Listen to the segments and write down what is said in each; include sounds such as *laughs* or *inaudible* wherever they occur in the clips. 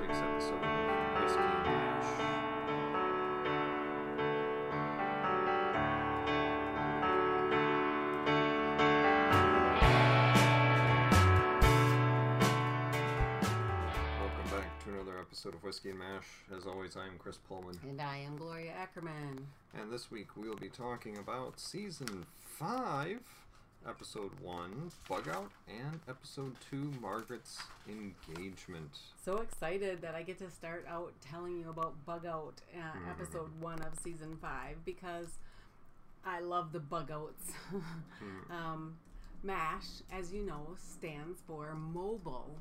week's episode of Whiskey and Mash. Welcome back to another episode of Whiskey and Mash. As always, I am Chris Pullman, And I am Gloria Ackerman. and this week we will be talking about season five, episode one, Bug Out, and episode two, Margaret's Engagement. So excited that I get to start out telling you about Bug Out, uh, episode one of season five, because I love the Bug Outs. *laughs* um, MASH, as you know, stands for Mobile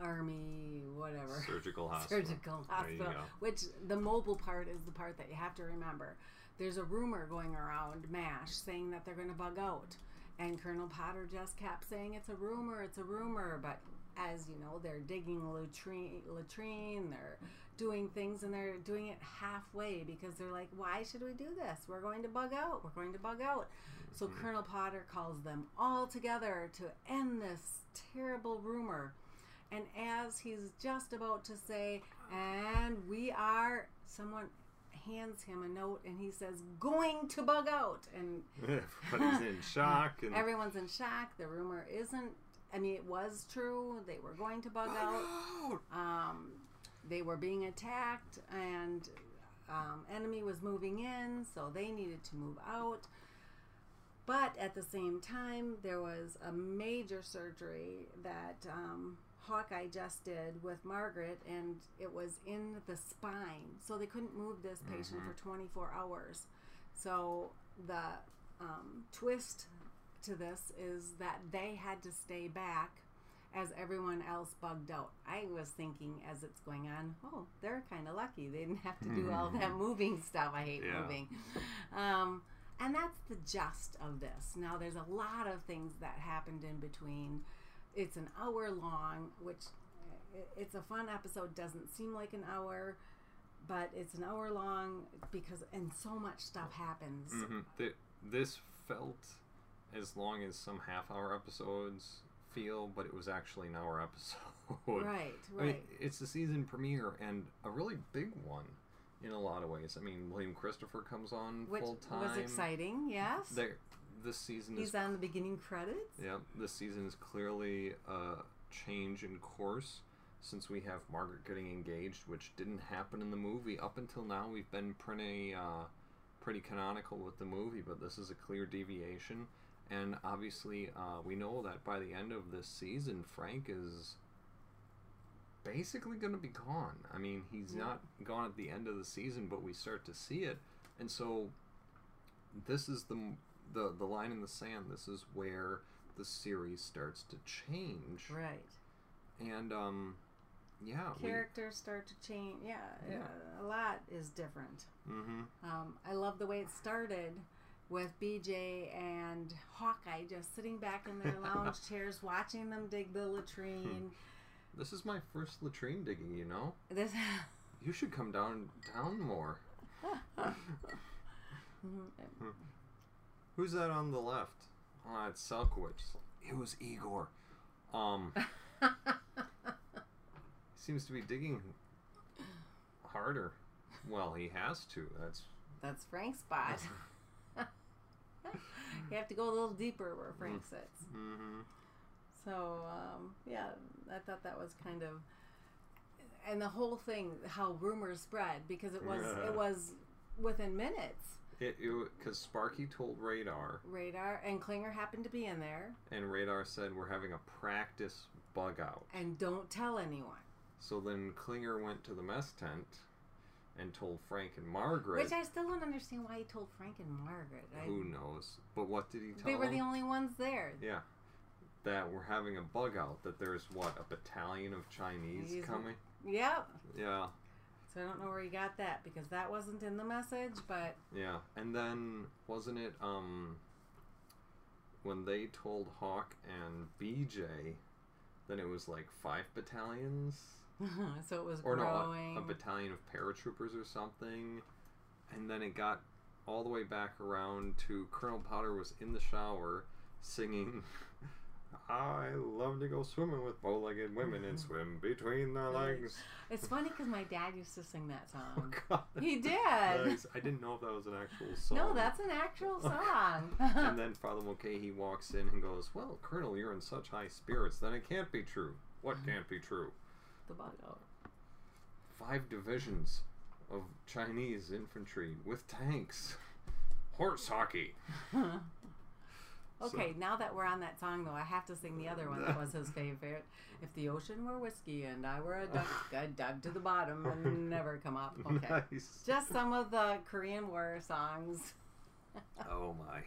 Army, whatever. Surgical *laughs* hospital. surgical hospital. Which the mobile part is the part that you have to remember. There's a rumor going around MASH saying that they're going to bug out. And Colonel Potter just kept saying it's a rumor, it's a rumor. But as you know, they're digging latrine, latrine they're doing things and they're doing it halfway because they're like, why should we do this? We're going to bug out. We're going to bug out. So mm-hmm. Colonel Potter calls them all together to end this terrible rumor. And as he's just about to say, and we are, someone hands him a note and he says, going to bug out. And *laughs* Everybody's in *laughs* shock. And everyone's in shock. The rumor isn't, I mean, it was true. They were going to bug out. Um, they were being attacked and um, enemy was moving in, so they needed to move out. But at the same time, there was a major surgery that um, Hawkeye just did with Margaret, and it was in the spine. So they couldn't move this patient for 24 hours. So the um, twist to this is that they had to stay back as everyone else bugged out. I was thinking as it's going on, oh, they're kind of lucky. They didn't have to do all that moving stuff. I hate Yeah. moving. Um, and that's the gist of this. Now, there's a lot of things that happened in between. It's an hour long, which uh, it's a fun episode. Doesn't seem like an hour, but it's an hour long because and so much stuff happens. Mhm. Th- this felt as long as some half hour episodes feel, but it was actually an hour *laughs* episode. Right, I mean, right. it's the season premiere and a really big one in a lot of ways. I mean, William Christopher comes on Which full time. was exciting, yes. This season He's is on the beginning credits. Yeah, this season is clearly a change in course since we have Margaret getting engaged, which didn't happen in the movie. Up until now, we've been pretty, uh, pretty canonical with the movie, but this is a clear deviation. And obviously, uh, we know that by the end of this season, Frank is basically going to be gone. I mean, he's Yeah. not gone at the end of the season, but we start to see it. And so this is the the the line in the sand. This is where the series starts to change, Right. and um, yeah, Characters start to change. Yeah, Yeah. uh, a lot is different. Mm-hmm. Um, I love the way it started with BJ and Hawkeye just sitting back in their *laughs* lounge chairs watching them dig the latrine. This is my first latrine digging. You know, this *laughs* you should come down down more. *laughs* Who's that on the left? Oh, it's Selkowitz. It was Igor. Um, *laughs* seems to be digging harder. Well, he has to. That's That's Frank's spot. *laughs* you have to go a little deeper where Frank sits. mm-hmm. So um, yeah, I thought that was kind of, and the whole thing, how rumors spread because it was Yeah. it *laughs* was within minutes. It because Sparky told Radar, Radar and Klinger happened to be in there, and Radar said we're having a practice bug out. and don't tell anyone. So then Klinger went to the mess tent and told Frank and Margaret. Which I still don't understand why he told Frank and Margaret. I, who knows? But what did he tell they were them? the only ones there. Yeah. That we're having a bug out. That there's what a battalion of Chinese Chinese- coming. Yep. Yeah, So I don't know where he got that because that wasn't in the message, but yeah. And then wasn't it um when they told Hawk and BJ, then it was like five battalions. *laughs* so it was or growing. no, a, a battalion of paratroopers or something, and then it got all the way back around to Colonel Potter was in the shower singing *laughs* I love to go swimming with bow-legged women and *laughs* swim between their legs. It's funny because my dad used to sing that *laughs* Oh song. God. He did. Nice. I didn't know if that was an actual *laughs* song. No, that's an actual song. and then Father Mulcahy walks in and goes, "Well, Colonel, you're in such high spirits. Then it can't be true. What uh-huh. can't be true? the bug. Five divisions of Chinese infantry with tanks, horse hockey." Okay, now that we're on that song, though, I have to sing the other one that was his favorite. If the ocean were whiskey and I were a duck, *laughs* I'd dive to the bottom and never come up. Okay. Nice. Just some of the Korean War songs. *laughs* Oh my.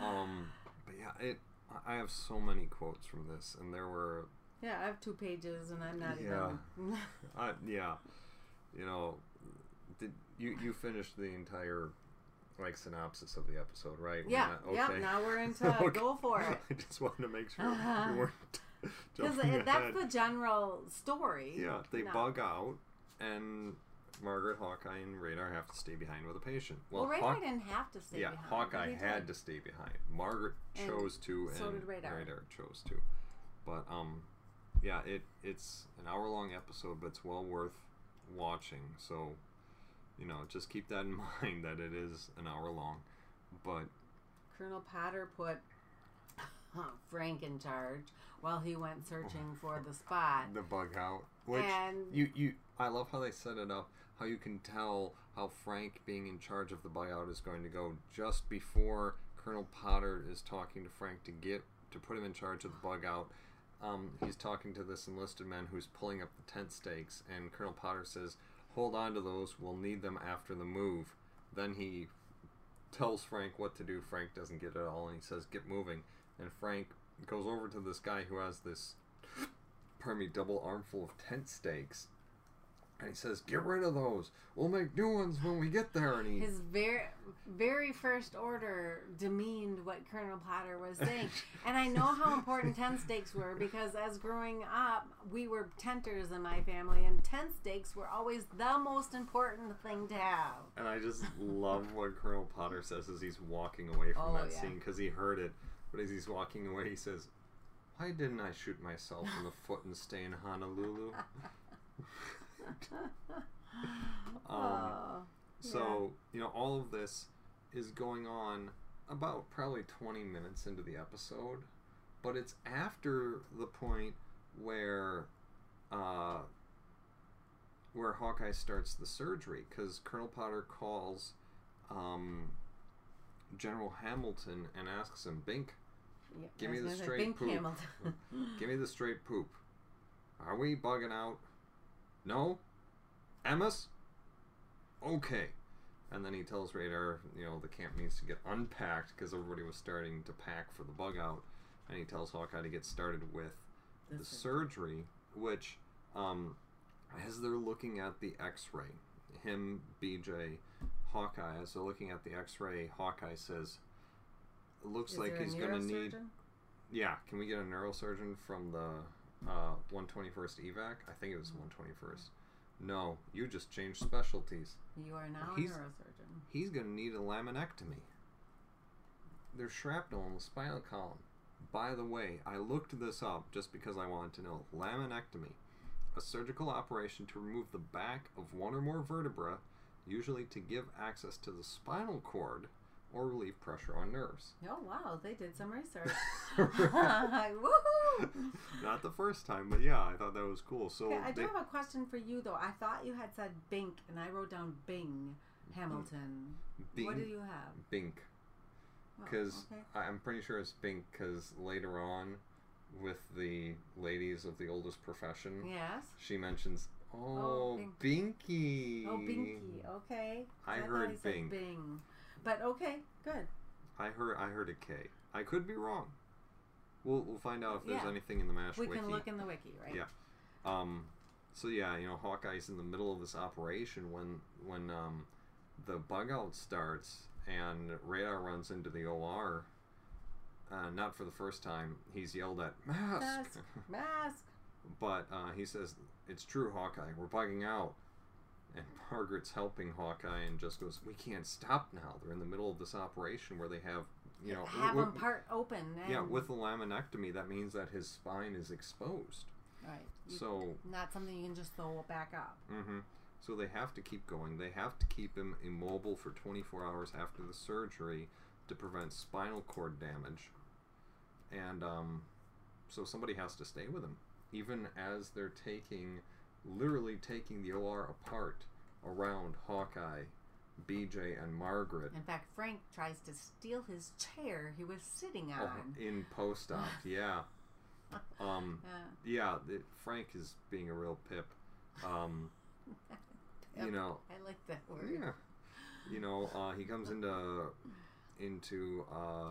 Um, but yeah, it. I have so many quotes from this, and there were Yeah, I have two pages and I'm not Yeah. even. *laughs* Uh, yeah, you know, did you you finished the entire like synopsis of the episode, right? Yeah, not- yeah, okay. now we're into *laughs* Okay. go for *laughs* it. I just wanted to make sure Uh-huh. we weren't *laughs* Because that's ahead. the general story. yeah, they No. bug out, and Margaret, Hawkeye, and Radar have to stay behind with a patient. Well, Well, Radar Hawk- didn't have to stay yeah, behind. Hawkeye had to stay behind. Margaret And chose to, so and did Radar. chose to. But um, yeah, it it's an hour long episode, but it's well worth watching. So, you know, just keep that in *laughs* mind that it is an hour long. But Colonel Potter put Frank in charge while he went searching *laughs* for the spot. the bug out, which and you you I love how they set it up. How you can tell how Frank being in charge of the bug out is going to go just before Colonel Potter is talking to Frank to get to put him in charge of the bug out. Um, he's talking to this enlisted man who's pulling up the tent stakes, and Colonel Potter says, "Hold on to those. We'll need them after the move." Then he tells Frank what to do. Frank doesn't get it all, and he says, "Get moving." And Frank goes over to this guy who has this, pardon me, double armful of tent stakes, and he says, "Get rid of those. We'll make new ones when we get there." And he, his very very first order demeaned what Colonel Potter was saying. *laughs* and I know how important tent stakes were because as growing up, we were tenters in my family, and tent stakes were always the most important thing to have. and I just love what Colonel Potter says as he's walking away from Oh, that yeah. scene because he heard it. But as he's walking away, he says, "Why didn't I shoot myself in the foot and stay in Honolulu?" *laughs* um, oh, So, you know, all of this is going on about probably 20 minutes into the episode, but it's after the point where uh, where Hawkeye starts the surgery because Colonel Potter calls um, General Hamilton and asks him, Bink, yeah, give me the straight poop. *laughs* Give me the straight poop. Are we bugging out? No? Emma's? Okay. And then he tells Radar, you know, the camp needs to get unpacked because everybody was starting to pack for the bug out. And he tells Hawkeye to get started with the surgery, which, um, as they're looking at the x ray, him, BJ, Hawkeye, as they're looking at the x ray, Hawkeye says, looks Is like he's going to need. Yeah, can we get a neurosurgeon from the uh, 121st evac? I think it was 121st. No, you just changed specialties. You are now He's- a neurosurgeon. He's going to need a laminectomy. There's shrapnel in the spinal column. By the way, I looked this up just because I wanted to know. Laminectomy, a surgical operation to remove the back of one or more vertebra, usually to give access to the spinal cord or relieve pressure on nerves. Oh wow, they did some research. *laughs* *laughs* Woohoo! Not the first time, but yeah, I thought that was cool. So Okay, I do they- have a question for you though. I thought you had said Bink, and I wrote down Bing Hamilton. Bing, What do you have? Bink, Oh, because okay. I'm pretty sure it's Bink, because later on, with the ladies of the oldest profession, yes. she mentions, Oh, "Oh, Bink. Binky." Oh, Binky. Okay. I thought heard Bing. Bing. But okay, good. I heard. I heard a K. I could be wrong. We'll we'll find out if there's Yeah. anything in the Mash We wiki. can look in the wiki, right? Yeah. Um, so yeah, you know, Hawkeye's in the middle of this operation when when um, the bug out starts and Radar runs into the OR. Uh, not for the first time. He's yelled at mask, Mask. Mask. *laughs* but uh, he says it's true, Hawkeye. We're bugging out. And Margaret's helping Hawkeye and just goes, "We can't stop now. They're in the middle of this operation where they have you know, have w- him part open. Yeah, with a laminectomy, that means that his spine is exposed. right. You- So, not something you can just throw back up. Mm-hmm. so they have to keep going. They have to keep him immobile for 24 hours after the surgery to prevent spinal cord damage. And um, so somebody has to stay with him, even as they're taking, literally taking the OR apart around Hawkeye, BJ, and Margaret. In fact, Frank tries to steal his chair he was sitting Oh, on. in post op, *laughs* yeah. Um, *laughs* Uh, yeah, the, Frank is being a real pip. Um, *laughs* you know, I like that word. yeah, you know, uh, he comes into into uh,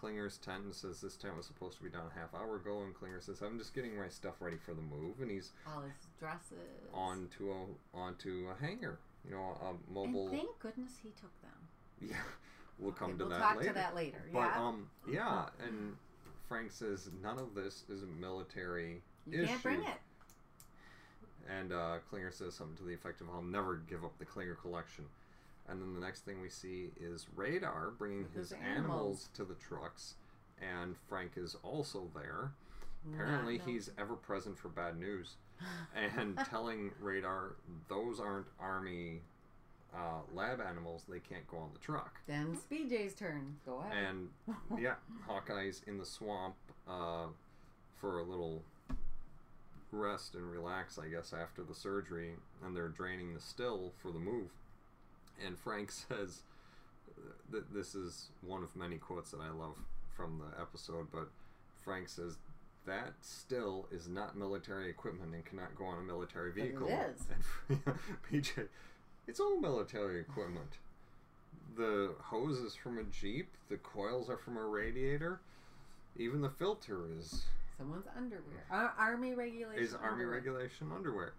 Klinger's tent and says this tent was supposed to be done a half hour ago, and Klinger says I'm just getting my stuff ready for the move, and he's All his dresses. onto a onto a hanger, you know, a mobile. And thank goodness he took them. Yeah, we'll come Okay, to we'll that talk later. to that later. But yeah. um, yeah, and Frank says none of this is a military you issue. can't bring it. And uh, Klinger says something to the effect of, "I'll never give up the Klinger collection." And then the next thing we see is Radar bringing With his his animals. animals. to the trucks, and Frank is also there. Not Apparently, no- he's ever present for bad news, *laughs* and *laughs* telling Radar those aren't army uh, lab animals; they can't go on the truck. Then it's BJ's turn. Go ahead. And *laughs* yeah, Hawkeye's in the swamp uh, for a little rest and relax, I guess, after the surgery, and they're draining the still for the move. And Frank *laughs* says that this is one of many quotes that I love from the episode, but Frank says that still is not military equipment and cannot go on a military But it vehicle. is. *laughs* And *laughs* BJ, it's all military equipment. The hose is from a Jeep, the coils are from a radiator, even the filter is Someone's underwear. Ar- army regulation. is army underwear. regulation underwear.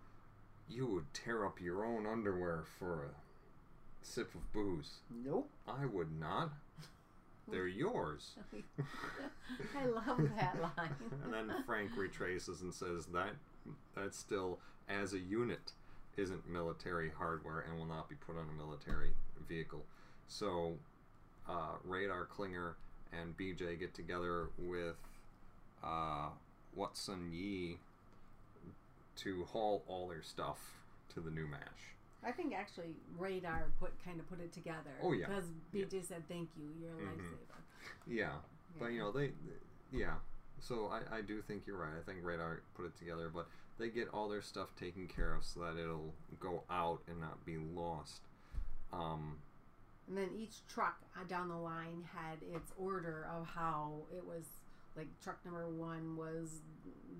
You would tear up your own underwear for a sip of booze. Nope. I would not. They're *laughs* yours. *laughs* I love that *laughs* line. and then Frank retraces and says that that still, as a unit, isn't military hardware and will not be put on a military vehicle. So, uh, Radar Klinger and BJ get together with uh, Watson Yi to haul all their stuff to the new mash. I think actually radar put kind of put it together. Oh, yeah. Because Yeah. BJ said thank you, you're a Mhm. lifesaver. Yeah, but you know they, yeah. So I, I do think you're right. I think Radar put it together, but they get all their stuff taken care of so that it'll go out and not be lost. Um, And then each truck uh, down the line had its order of how it was. Like truck number one was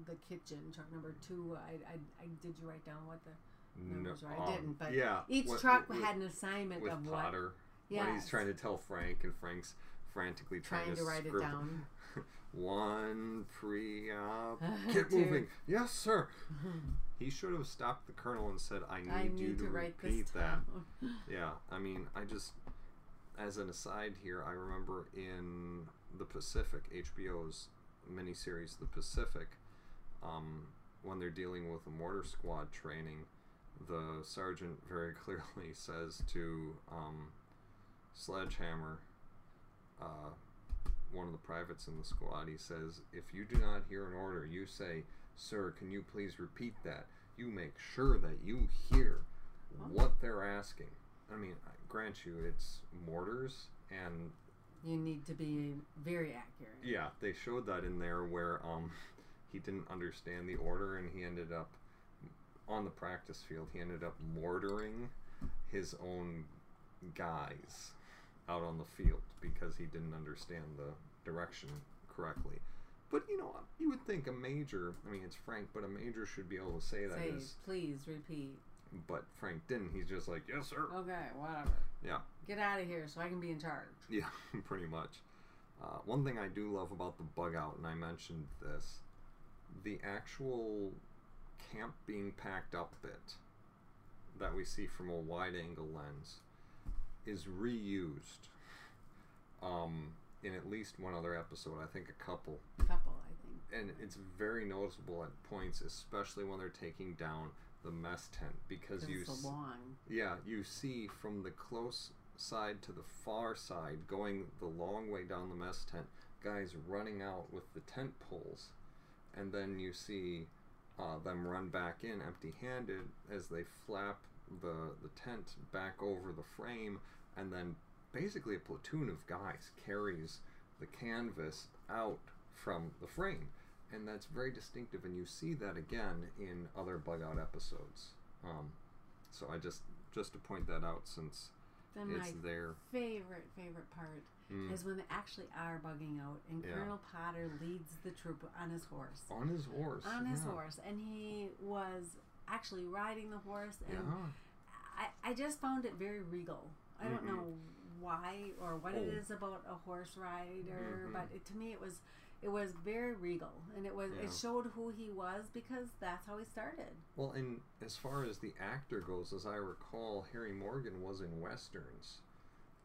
the kitchen. Truck number two, I, I, I did you write down what the numbers were? I um, didn't, but yeah, each with- truck with, had an assignment with of what. Potter. When he's trying to tell Frank, and Frank's frantically trying, Trying to write it down. *laughs* One pre-op. *laughs* Get moving. Yes, sir. *laughs* He should have stopped the colonel and said, "I need, I you to, to write repeat that." Yeah, I mean, I just, as an aside here, I remember in the Pacific, HBO's miniseries, The Pacific, um, when they're dealing with a mortar squad training, the sergeant very *laughs* clearly says to um, Sledgehammer, uh, one of the privates in the squad, he says, If you do not hear an order, you say, Sir, can you please repeat that? You make sure that you hear what they're asking. I mean, I grant you, it's mortars, and You need to be very accurate. yeah, they showed that in there where um, *laughs* he didn't understand the order, and he ended up on the practice field. He ended up mortaring his own guys out on the field because he didn't understand the direction correctly. But you know, you would think a major. I mean, it's Frank, but a major should be able to say that. Say, his- please repeat. but Frank didn't. He's just like, yes, sir. Okay, whatever. Yeah. Get out of here so I can be in charge. Yeah, *laughs* pretty much. Uh, one thing I do love about the bug out, and I mentioned this, the actual camp being packed up bit that we see from a wide angle lens is reused um, in at least one other episode. I think a couple. Couple, I think. And it's very noticeable at points, especially when they're taking down the mess tent, because you so long. yeah, you see from the close side to the far side, going the long way down the mess tent. Guys running out with the tent poles, and then you see uh, them run back in empty-handed as they flap the the tent back over the frame, and then basically a platoon of guys carries the canvas out from the frame, and that's very distinctive. And you see that again in other bug out episodes. Um, so I just just to point that out since Then it's my there. favorite favorite part Mm. is when they actually are bugging out, and Yeah. Colonel Potter leads the troop on his horse. On his horse. on his yeah. horse, and he was actually riding the horse, and Yeah. I, I just found it very regal. I don't Mhm. know why or what it Oh. is about a horse rider, Mhm. but it, to me it was it was very regal, and it was Yeah. it showed who he was because that's how he started. Well, and as far as the actor goes, as I recall, Harry Morgan was in westerns,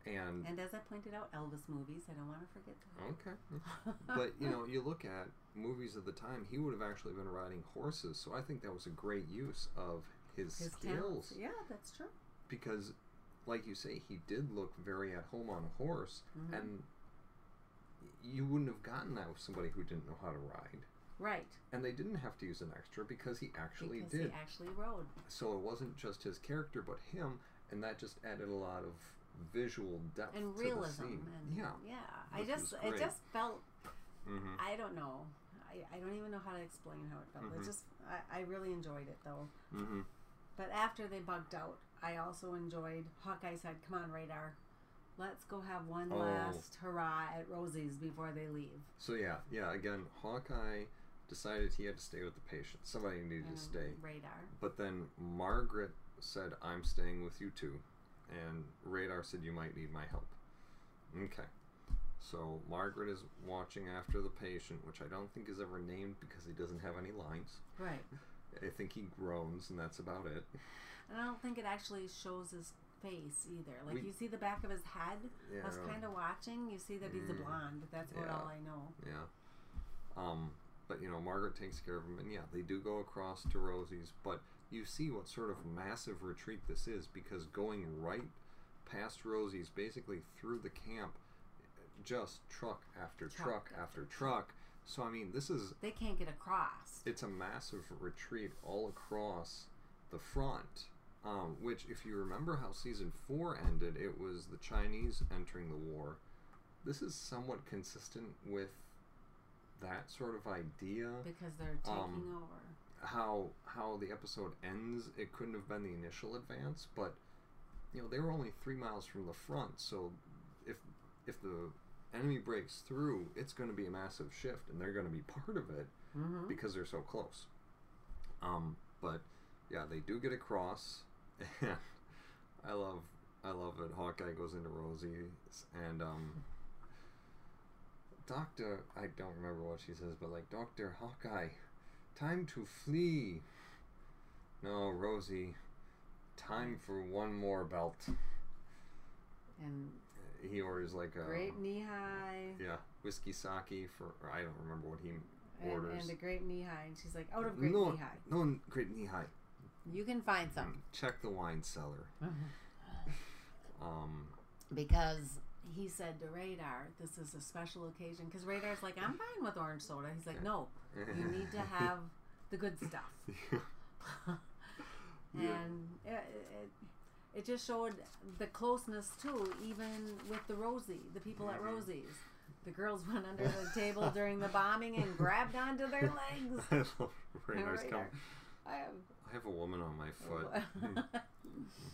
and And as I pointed out, Elvis movies. I don't want to forget that. okay, *laughs* but you know, you look at movies of the time, he would have actually been riding horses, so I think that was a great use of his, his skills talents. Yeah, that's true. because, like you say, he did look very at home on a horse, Mhm. and you wouldn't have gotten that with somebody who didn't know how to ride. Right, And they didn't have to use an extra because he actually because did. he actually rode. so it wasn't just his character but him and that just added a lot of visual depth and to realism the scene. and yeah yeah i just it just felt mm-hmm. i don't know I, I don't even know how to explain how it felt Mhm. it just I, I really enjoyed it though Mm-hmm. but after they bugged out i also enjoyed hawkeye said come on radar let's go have one Oh. last hurrah at rosie's before they leave. So yeah yeah again hawkeye decided he had to stay with the patient. Somebody needed And to mm, stay. radar. But then margaret said i'm staying with you too. And radar said you might need my help. Okay. So margaret is watching after the patient which i don't think is ever named because he doesn't have any lines. Right. I think he groans and that's about it. And i don't think it actually shows his face either like We- you see the back of his head yeah i was kind of watching you see that he's a Mm. blonde that's about Yeah. all i know Yeah. Um, but you know, Margaret takes care of him, and yeah, they do go across to Rosie's. But you see what sort of massive retreat this is because going right past Rosie's, basically through the camp, just truck after truck, Truck after after truck. So I mean, this is they can't get across it's a massive retreat all across the front. Um, which, if you remember how season four ended, it was the Chinese entering the war. This is somewhat consistent with that sort of idea. because they're taking Um, over How how the episode ends, it couldn't have been the initial advance, but you know they were only three miles from the front, so if if the enemy breaks through, it's going to be a massive shift, and they're going to be *laughs* part of it mm-hmm. because they're so close. Um, but yeah, they do get across, and I love I love it. Hawkeye goes into Rosie's and um, Doctor I don't remember what she says, but like Doctor Hawkeye, time to flee. No, Rosie, time for one more belt. and He orders like a great knee high yeah whiskey sake for or I don't remember what he and, orders. and a great knee high and she's like out of great no, knee high no, great knee high. You can find some Mm, Check the wine cellar. Um, because he said to radar this is a special occasion because radar's like i'm fine with orange soda he's like no you need to *laughs* have the good stuff *laughs* *laughs* and it, it, it just showed the closeness too even with the rosie the people at Mhm. rosie's the girls went under the table during the bombing and grabbed onto their legs I love Radar's Radar. come. I have I have a woman on my foot.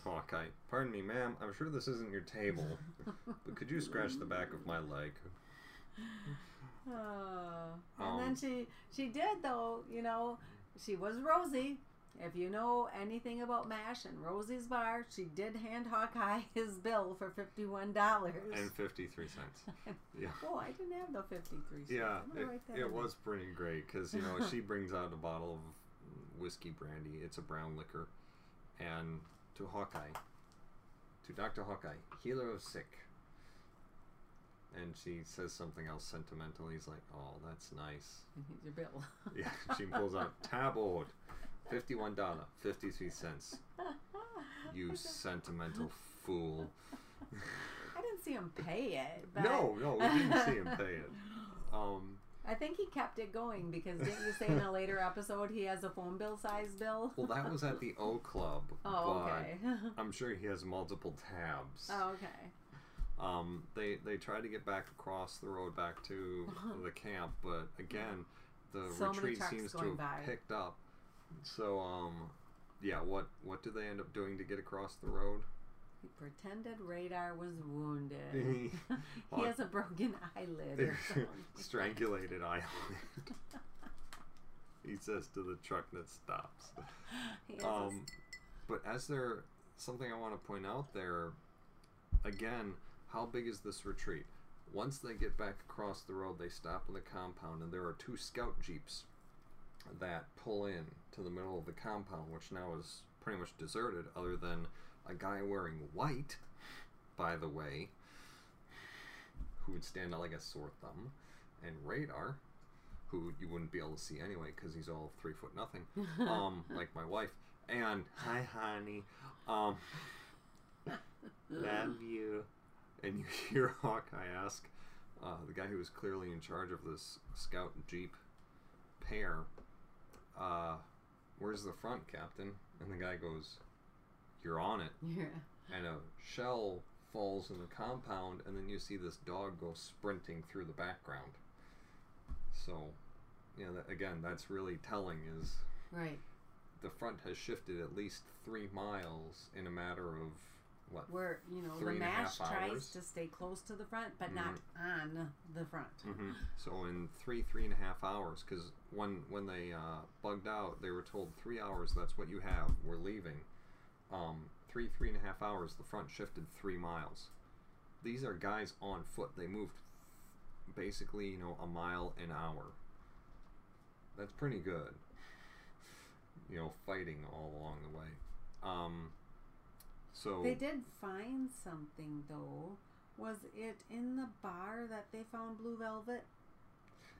Hawkeye. *laughs* Pardon me, ma'am. I'm sure this isn't your table, but could you scratch the back of my leg? Oh. and then Um, she she did though, you know, she was Rosie. If you know anything about MASH and Rosie's Bar, she did hand Hawkeye his bill for fifty-one dollars and fifty-three. *laughs* Yeah. oh, I didn't have the fifty three. Yeah, it, it was pretty great because, you know, she brings out a bottle of whiskey brandy. It's a brown liquor. And to Hawkeye, to Dr. Hawkeye, healer of sick. And she says something else sentimental. He's like, oh, that's nice. Here's *laughs* your bill. *laughs* Yeah, she pulls out tabloid, fifty-one dollar, fifty-three cents. *laughs* You sentimental fool. I didn't see him pay it. No, no, we didn't see him pay it. Um, I think he kept it going because didn't you say in a later episode he has a phone bill size bill? well, that was at the *laughs* O Club, Oh, okay. *laughs* I'm sure he has multiple tabs. oh, okay. Um, they they tried to get back across the road back to *laughs* the camp, but again, the So retreat seems to have by. picked up. So um, yeah, what what do they end up doing to get across the road? He pretended radar was wounded. *laughs* He- has a broken eyelid or *laughs* something. Strangulated eyelid. *laughs* he says to the truck that stops. Um, but as there, something I want to point out there, again, how big is this retreat? Once they get back across the road, they stop in the compound, and there are two scout jeeps that pull in to the middle of the compound, which now is pretty much deserted, other than a guy wearing white, by the way, who would stand out like a sore thumb, and Radar, who you wouldn't be able to see anyway because he's all three foot nothing, *laughs* um, like my wife. And hi, honey, um, love you. And you hear Hawkeye ask uh, the guy who was clearly in charge of this scout jeep pair, uh, "Where's the front, Captain?" And the guy goes, "You're on it." *laughs* Yeah. and a shell falls in the compound, and then you see this dog go sprinting through the background. So, you know, that, again, that's really telling. Is Right. the front has shifted at least three miles in a matter of what? Where, you know, Three the mash tries hours. to stay close to the front, but not on the front. hmm *laughs* So in three, three and a half hours, because when when they uh, bugged out, they were told three hours. That's what you have. We're leaving. Um, three, three and a half hours. The front shifted three miles. These are guys on foot. They moved basically, you know, a mile an hour. That's pretty good. You know, fighting all along the way. Um, so They did find something, though. Was it in the bar that they found blue velvet?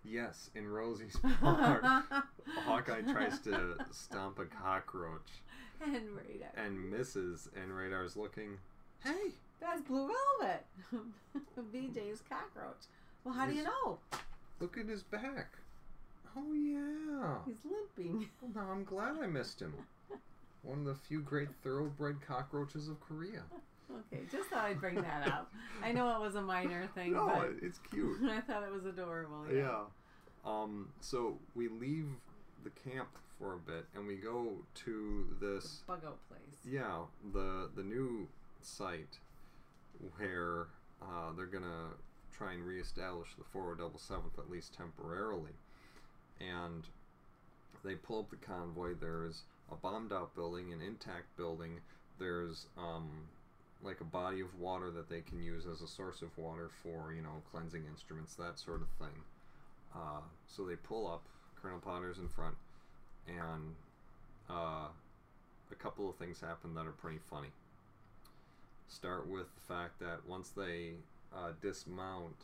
yes, in Rosie's *laughs* bar. *laughs* Hawkeye tries to stomp a cockroach *laughs* and radar. and misses, and Radar's looking. Hey, That's blue velvet. *laughs* BJ's cockroach. Well, how do you know? look at his back. Oh yeah. He's limping. *laughs* Well, now I'm glad I missed him. One of the few great thoroughbred cockroaches of Korea. Okay, just thought I'd bring that up. I know it was a minor thing, No, but it's cute. I thought it was adorable. Yeah. Um. So we leave the camp for a bit, and we go to this Bug out place. Yeah, the the new site where uh, they're gonna try and reestablish the 4077th at least temporarily, and they pull up the convoy. There's a bombed out building, an intact building. There's um, like a body of water that they can use as a source of water for you know cleansing instruments, that sort of thing. Uh, so they pull up. Colonel Potter's in front, and uh, a couple of things happen that are pretty funny. Start with the fact that once they uh, dismount,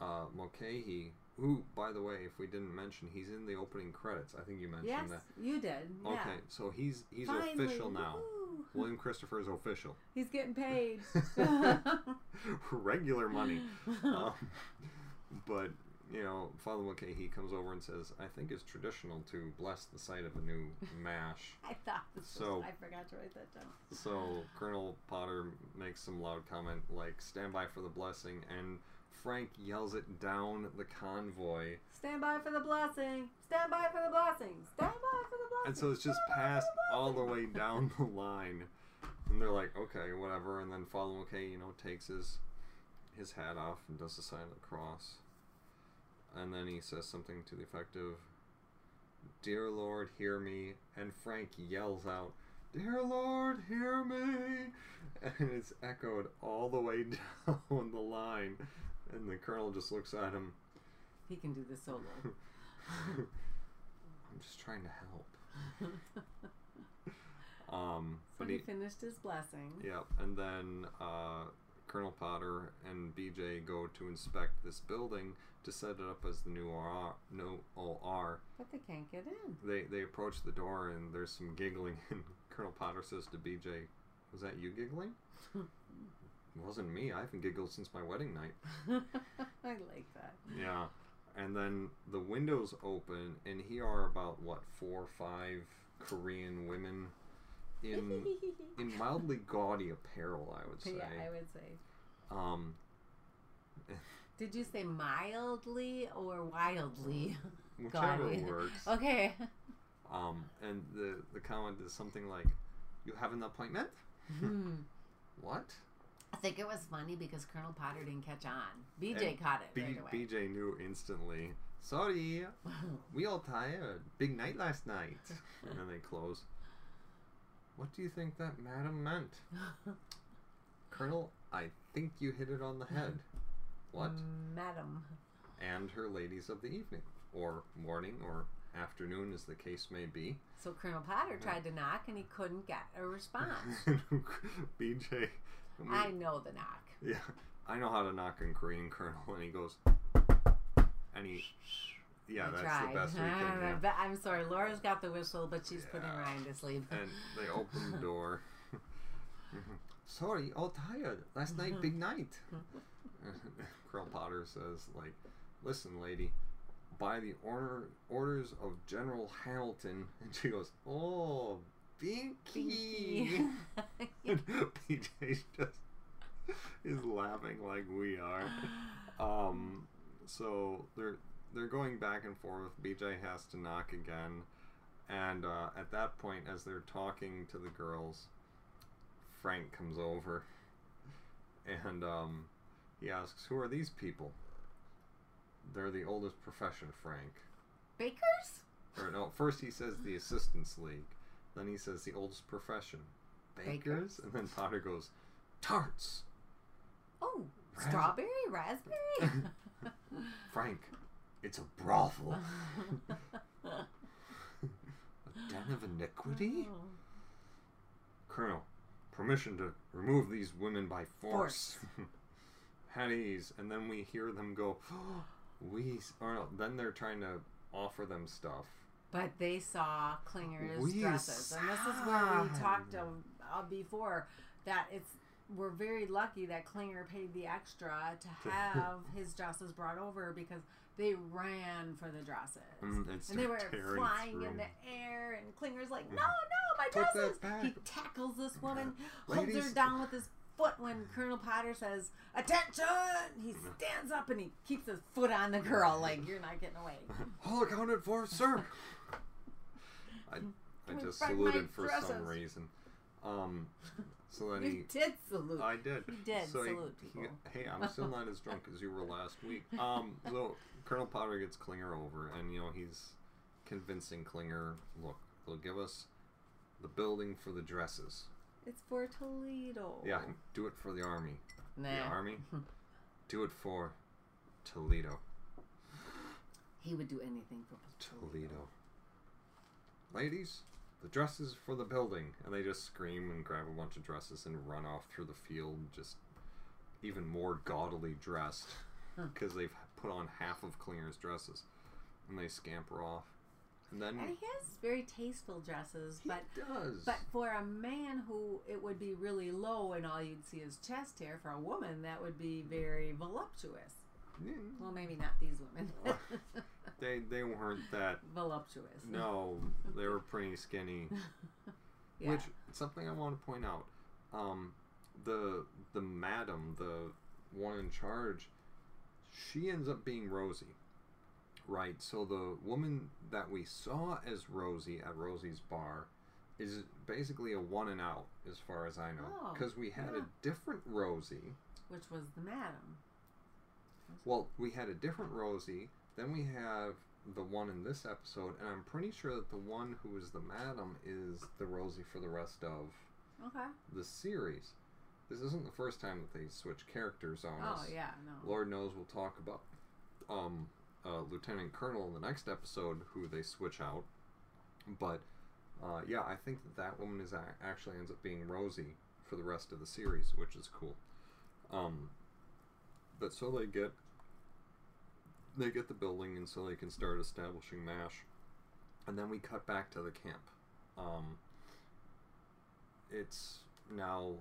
uh, Mulcahy, who, by the way, if we didn't mention, he's in the opening credits. I think you mentioned Yes, that. you did. Yeah. Okay, so he's he's Finally, official now. woo. William Christopher is official. He's getting paid. *laughs* *laughs* Regular money. *laughs* Um, but you know, Father Mulcahy comes over and says, "I think it's traditional to bless the site of a new *laughs* mash." I thought this So- was, I forgot to write that down. So Colonel Potter makes some loud comment like "Stand by for the blessing," and Frank yells it down the convoy, Stand by for the blessing. Stand by for the blessing. Stand by for the blessing. and so it's just passed the all the way down the line, and they're like, "Okay, whatever." And then Father Mulcahy, you know, takes his his hat off and does the sign of the cross, and then he says something to the effect of, "Dear Lord, hear me," and Frank yells out. Dear Lord, hear me! And it's echoed all the way *laughs* down the line. And the colonel just looks at him. He can do the solo. *laughs* *laughs* I'm just trying to help. Um, So he he, finished his blessing. Yep, and then uh, Colonel Potter and BJ go to inspect this building to set it up as the new OR. No OR. But they can't get in. They they approach the door and there's some giggling, *laughs* and Colonel Potter says to BJ, Was that you giggling? *laughs* it wasn't me. I haven't giggled since my wedding night. *laughs* I like that. Yeah. And then the windows open, and here are about what four or five Korean women in in mildly gaudy apparel. I would say. Yeah, I would say. Um, Did you say mildly or wildly? *laughs* whichever Gaudy. works. Okay. Um, and the the comment is something like, "You have an appointment? Hmm. *laughs* What?" I think it was funny because Colonel Potter didn't catch on. BJ And caught it B- right away. BJ knew instantly. Sorry, *laughs* we all tired. Big night last night. and then they close. What do you think that madam meant? Colonel, I think you hit it on the head. What? Madam. And her ladies of the evening, or morning, or afternoon, as the case may be. So Colonel Potter tried to knock and he couldn't get a response. *laughs* BJ. we- I know the knock. Yeah, I know how to knock in Korean Colonel, and he goes, and he, yeah, I that's tried. the best we can. *laughs* Yeah. I'm sorry, Laura's got the whistle, but she's putting Ryan to sleep. And they open the door. *laughs* Sorry, all tired. Last night, big night. Colonel Potter says, like, listen, lady, by the order orders of General Hamilton, *laughs* and she goes, oh, Binky. *laughs* *laughs* BJ just is laughing like we are. Um, so they're they're going back and forth. BJ has to knock again, and uh, at that point, as they're talking to the girls, Frank comes over, and um, he asks, "Who are these people?" They're the oldest profession, Frank. Bakers? Or no, first he says the Assistants League, then he says the oldest profession, bakers, Bakers? and then Potter goes, tarts. Oh, Ras- strawberry, raspberry. *laughs* Frank, it's a brothel, *laughs* a den of iniquity. Oh. Colonel, permission to remove these women by force. *laughs* Haddies, and then we hear them go, *gasps* we, or no, then they're trying to offer them stuff. But they saw Klinger's We dresses, and this is where we talked uh, before that it's we're very lucky that Klinger paid the extra to *laughs* have his dresses brought over because they ran for the dresses. Mm, and they were flying through in the air, and Klinger's like, "No, no, my Put dresses!" He tackles this woman, *laughs* holds her down with his foot when Colonel Potter says, "Attention!" He stands up and he keeps his foot on the girl, like you're not getting away. All accounted for, sir. I, I just saluted for some reason. Um, so then he, You did salute. I did. You did So salute he- people. hey, I'm still not as drunk as you were last week. Um, so Colonel Potter gets Klinger over, and you know he's convincing Klinger, look, they'll give us the building for the dresses. It's for Toledo. Yeah, do it for the army. Nah. The army. *laughs* do it for Toledo. He would do anything for Toledo. Ladies, the dresses for the building. And they just scream and grab a bunch of dresses and run off through the field, just even more gaudily dressed because *laughs* they've put on half of Klinger's dresses. And they scamper off. And then And he has very tasteful dresses, he but does. but for a man who it would be really low and all you'd see is chest hair, for a woman that would be very voluptuous. Yeah, Well, maybe not these women. *laughs* they they weren't that. *laughs* voluptuous. No, they were pretty skinny. *laughs* Yeah. Which something I want to point out, um, the the madam, the one in charge, she ends up being Rosie, right? So the woman that we saw as Rosie at Rosie's bar is basically a one and out, as far as I know, Oh, because we had yeah. a different Rosie. Which was the madam. Well, we had a different Rosie. Then we have the one in this episode, and I'm pretty sure that the one who is the madam is the Rosie for the rest of Okay. the series. This isn't the first time that they switch characters on Oh us. Oh yeah, no. Lord knows we'll talk about um, uh, Lieutenant Colonel in the next episode who they switch out. But uh, yeah, I think that that woman is a- actually ends up being Rosie for the rest of the series, which is cool. Um, but so they get they get the building, and so they can start establishing Mash, and then we cut back to the camp. Um, it's now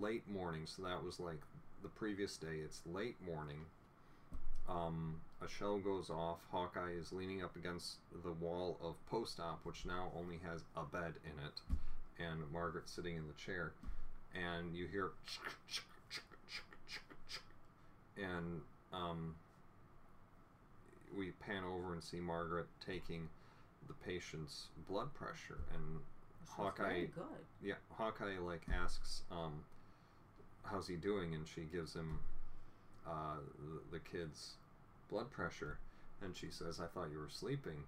late morning, so that was like the previous day. It's late morning. Um, a shell goes off. Hawkeye is leaning up against the wall of post op, which now only has a bed in it, and Margaret sitting in the chair. And you hear, and um, we pan over and see Margaret taking the patient's blood pressure, and This Hawkeye, good. yeah, Hawkeye like asks, um, "How's he doing?" And she gives him uh, the, the kid's blood pressure, and she says, "I thought you were sleeping,"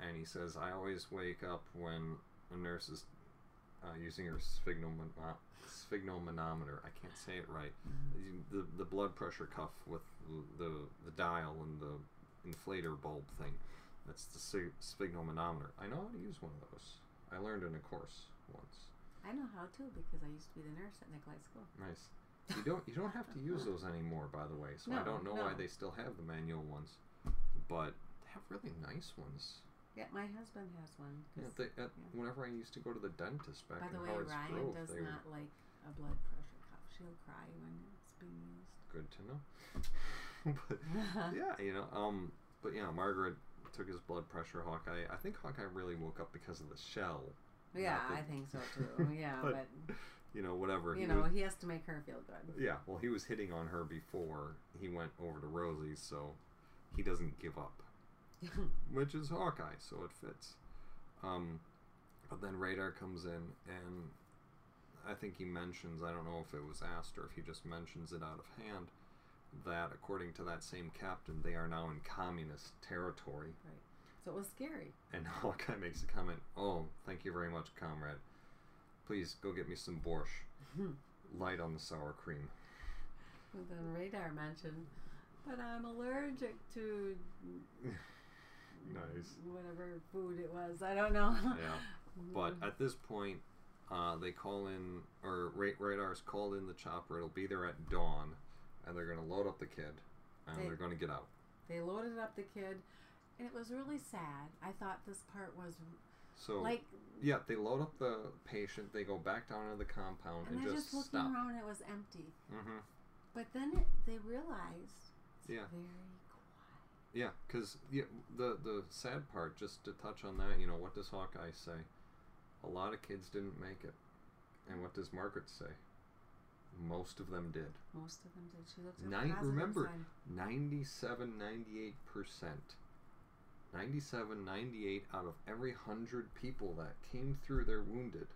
and he says, "I always wake up when a nurse is uh, using her sphygnomen- uh. I can't say it right. The the blood pressure cuff with the the dial and the inflator bulb thing. That's the sphygmomanometer. I know how to use one of those. I learned in a course once. I know how to because I used to be the nurse at Nicolai School. Nice. You don't you don't have to use those anymore, by the way. So I don't know why they still have the manual ones, but they have really nice ones. Yeah, my husband has one. Yeah, they, at, yeah. Whenever I used to go to the dentist back by in the way, Howard's Ryan Grove, does not like a blood pressure cuff. She'll cry when it's being used. good to know. *laughs* but *laughs* yeah, you know, um, but yeah, Margaret took his blood pressure. Hawkeye, I think Hawkeye really woke up because of the shell. yeah, the- I think so too. *laughs* Yeah, But, but, You know, whatever. you he know, was- he has to make her feel good. Yeah, well, he was hitting on her before he went over to Rosie's, so he doesn't give up, *laughs* which is Hawkeye, so it fits. Um, but then Radar comes in, and I think he mentions, I don't know if it was asked or if he just mentions it out of hand, that according to that same captain, they are now in communist territory. Right. So it was scary. And *laughs* Hawkeye makes a comment, Oh, thank you very much, comrade. Please go get me some borscht. *laughs* Light on the sour cream. And then Radar mentioned, but I'm allergic to *laughs* Nice. whatever food it was. I don't know. Yeah. *laughs* But at this point, uh, they call in, or Ra- Radar's called in the chopper. It'll be there at dawn, and they're going to load up the kid, and They- they're going to get out. they loaded up the kid, and it was really sad. I thought this part was So, like, yeah, they load up the patient. They go back down into the compound and and, just, just looking stop. around, and it was empty. Mm-hmm. But then it, they realized it's Yeah. very quiet. Yeah, because yeah, the the sad part, just to touch on that, you know, what does Hawkeye say? A lot of kids didn't make it, and what does Margaret say? Most of them did. Most of them did. She looked at the Nine- remember, side. 97 98% 97 98 out of every 100 people that came through there wounded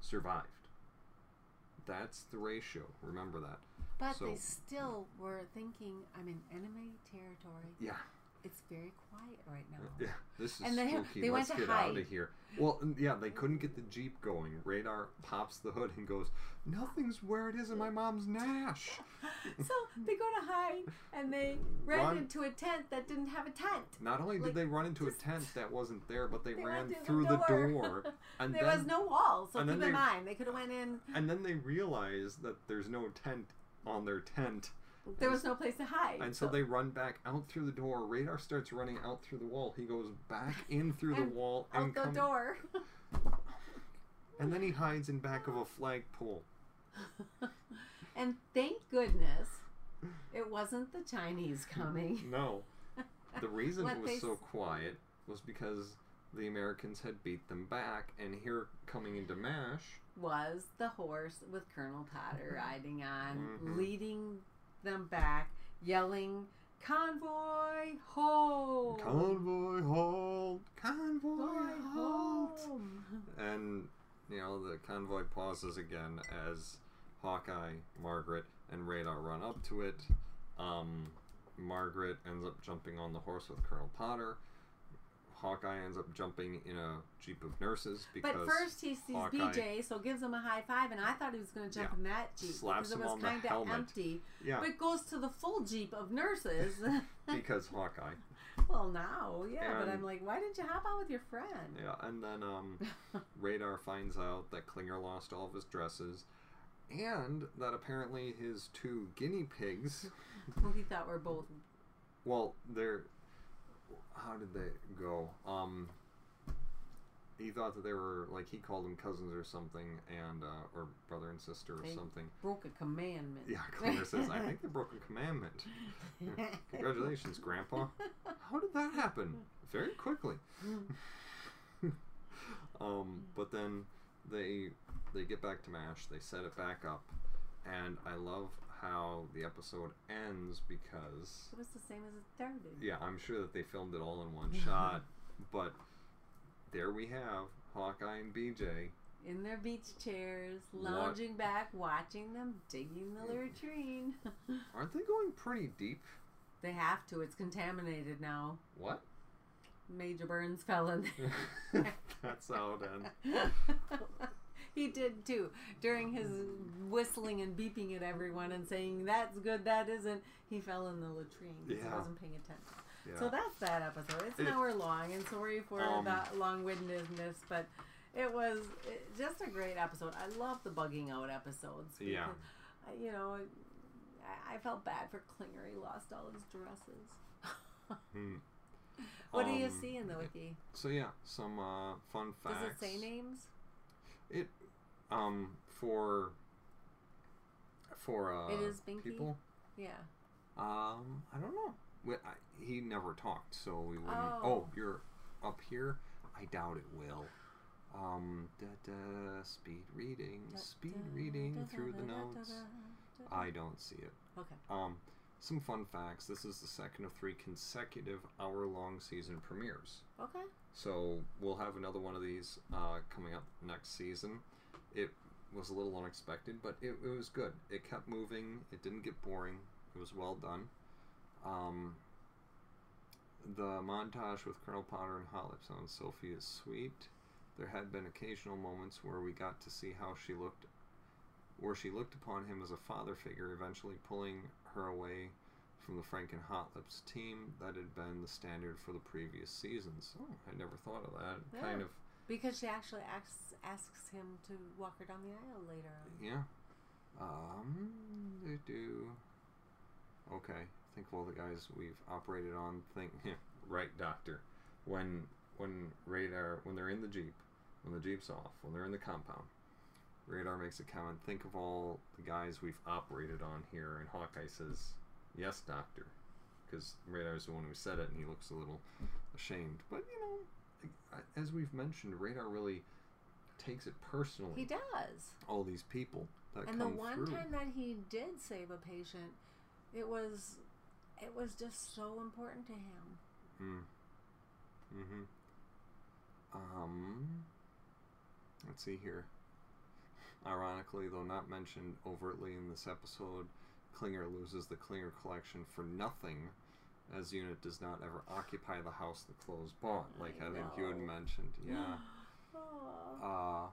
survived. That's the ratio remember that. But so- they still were thinking, I'm in enemy territory. yeah It's very quiet right now. yeah this is And they- spooky *laughs* they went let's to get out hide. of here well yeah they couldn't get the jeep going radar pops the hood and goes nothing's where it is in my mom's nash *laughs* so they go to hide, and they ran Run. into a tent that didn't have a tent. not only did they run into a tent that wasn't there but they, *laughs* They ran through the the door, door. and there then was no wall, so keep in mind they could have went in. And then they realize that there's no tent on their tent. There was no place to hide. And so they run back out through the door. Radar starts running out through the wall. He goes back in through the *laughs* And wall out and the come- door. And then he hides in back of a flagpole. *laughs* and thank goodness it wasn't the Chinese coming. *laughs* No. The reason it was so s- quiet was because the Americans had beat them back and here coming into MASH was the horse with Colonel Potter riding on, Mhm. leading them back, yelling, Convoy home! Convoy halt! Convoy halt! And you know the convoy pauses again as Hawkeye, Margaret, and Radar run up to it. Um, Margaret ends up jumping on the horse with Colonel Potter. Hawkeye ends up jumping in a jeep of nurses because But first he sees Hawkeye- BJ, so gives him a high five, and I thought he was going to jump Yeah. in that jeep Slaps because it was kind of empty. yeah, But goes to the full jeep of nurses. *laughs* because Hawkeye. well, now, yeah, but I'm like, why didn't you hop out with your friend? Yeah, and then um, *laughs* Radar finds out that Klinger lost all of his dresses, and that apparently his two guinea pigs. Who he thought were both Well, they're. How did they go? Um. he thought that they were like he called them cousins or something, and uh, or brother and sister or They something. Broke a commandment. Yeah, Klinger says, "I think they broke a commandment." *laughs* Congratulations, Grandpa. How did that happen? Very quickly. *laughs* *laughs* um, but then they they get back to Mash. They set it back up, and I love how the episode ends because It was the same as it started. yeah, I'm sure that they filmed it all in one *laughs* shot, but there we have Hawkeye and BJ. In their beach chairs, What- lounging back, watching them digging the latrine. *laughs* Aren't they going pretty deep? they have to. It's contaminated now. What? Major Burns fell in *laughs* there. That's how it ends. He did too. During his whistling and beeping at everyone and saying, that's good, that isn't, he fell in the latrine because he Yeah. wasn't paying attention. Yeah. So that's that episode. It's It- an hour long, and sorry for Um, that long windedness, but it was just a great episode. I love the bugging out episodes. Yeah. because, uh, You know, I, felt bad for Klinger. He lost all his dresses. Hmm. *laughs* What do you Um, see in the wiki? So yeah, some uh, fun facts. Does it say names? It um for for uh It is Binky? people. Yeah. Um, I don't know. We, I, he never talked, so we wouldn't. Oh. Oh. you're up here. I doubt it will. Um, da, da, speed reading, speed reading through the notes. I don't see it. Okay. Um, some fun facts. This is the second of three consecutive hour-long season premieres. Okay. So we'll have another one of these uh, coming up next season. It was a little unexpected, but it, it was good. It kept moving. It didn't get boring. It was well done. Um, the montage with Colonel Potter and Hot Lips on Sophie is sweet. There had been occasional moments where we got to see how she looked, where she looked upon him as a father figure, eventually pulling her away from the Frank and Hot Lips team that had been the standard for the previous seasons. Oh, I never thought of that. Kind of, Because she actually asks asks him to walk her down the aisle later on. yeah. Um, they do. Okay, think all the guys we've operated on think, *laughs* right, Doctor. When when radar when they're in the jeep, when the jeep's off, when they're in the compound, radar makes a comment. Think of all the guys we've operated on here, and Hawkeye says, "Yes, Doctor," because radar's the one who said it, and he looks a little ashamed. But you know, as we've mentioned, radar really takes it personally. He does. all these people that And the one through. time that he did save a patient, it was it was just so important to him. Mm. Mm-hmm. Um. Let's see here. Ironically, though not mentioned overtly in this episode, Klinger loses the Klinger collection for nothing, as Unit does not ever occupy the house the clothes bought, like I, I think you had mentioned. *gasps* Yeah. Uh,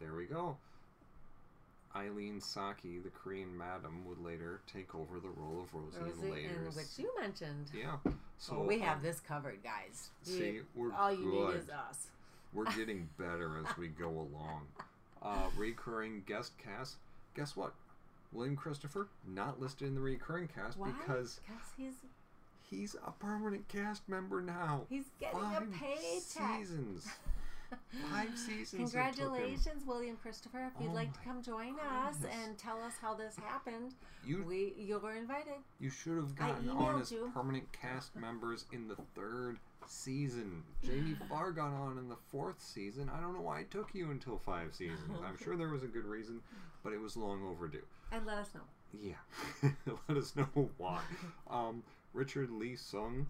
there we go. Eileen Saki, the Korean madam, would later take over the role of Rosie, Rosie, in later. and which you mentioned. Yeah. So oh, we have um, this covered, guys. See, we're all you good. need is us. We're *laughs* getting better as we go along. Uh, recurring guest cast. Guess what? William Christopher not listed in the recurring cast Why? because Because he's he's a permanent cast member now. he's getting Five a paycheck. seasons. Five *laughs* seasons. Congratulations, William Christopher. If you'd Oh like to come join us and tell us how this happened, You we you're invited. you should have gotten on as you. permanent cast members in the third season. Jamie *laughs* Farr got on in the fourth season. I don't know why it took you until five seasons. *laughs* I'm sure there was a good reason, but it was long overdue. And let us know. Yeah, let us know why. Um, Richard Lee Sung,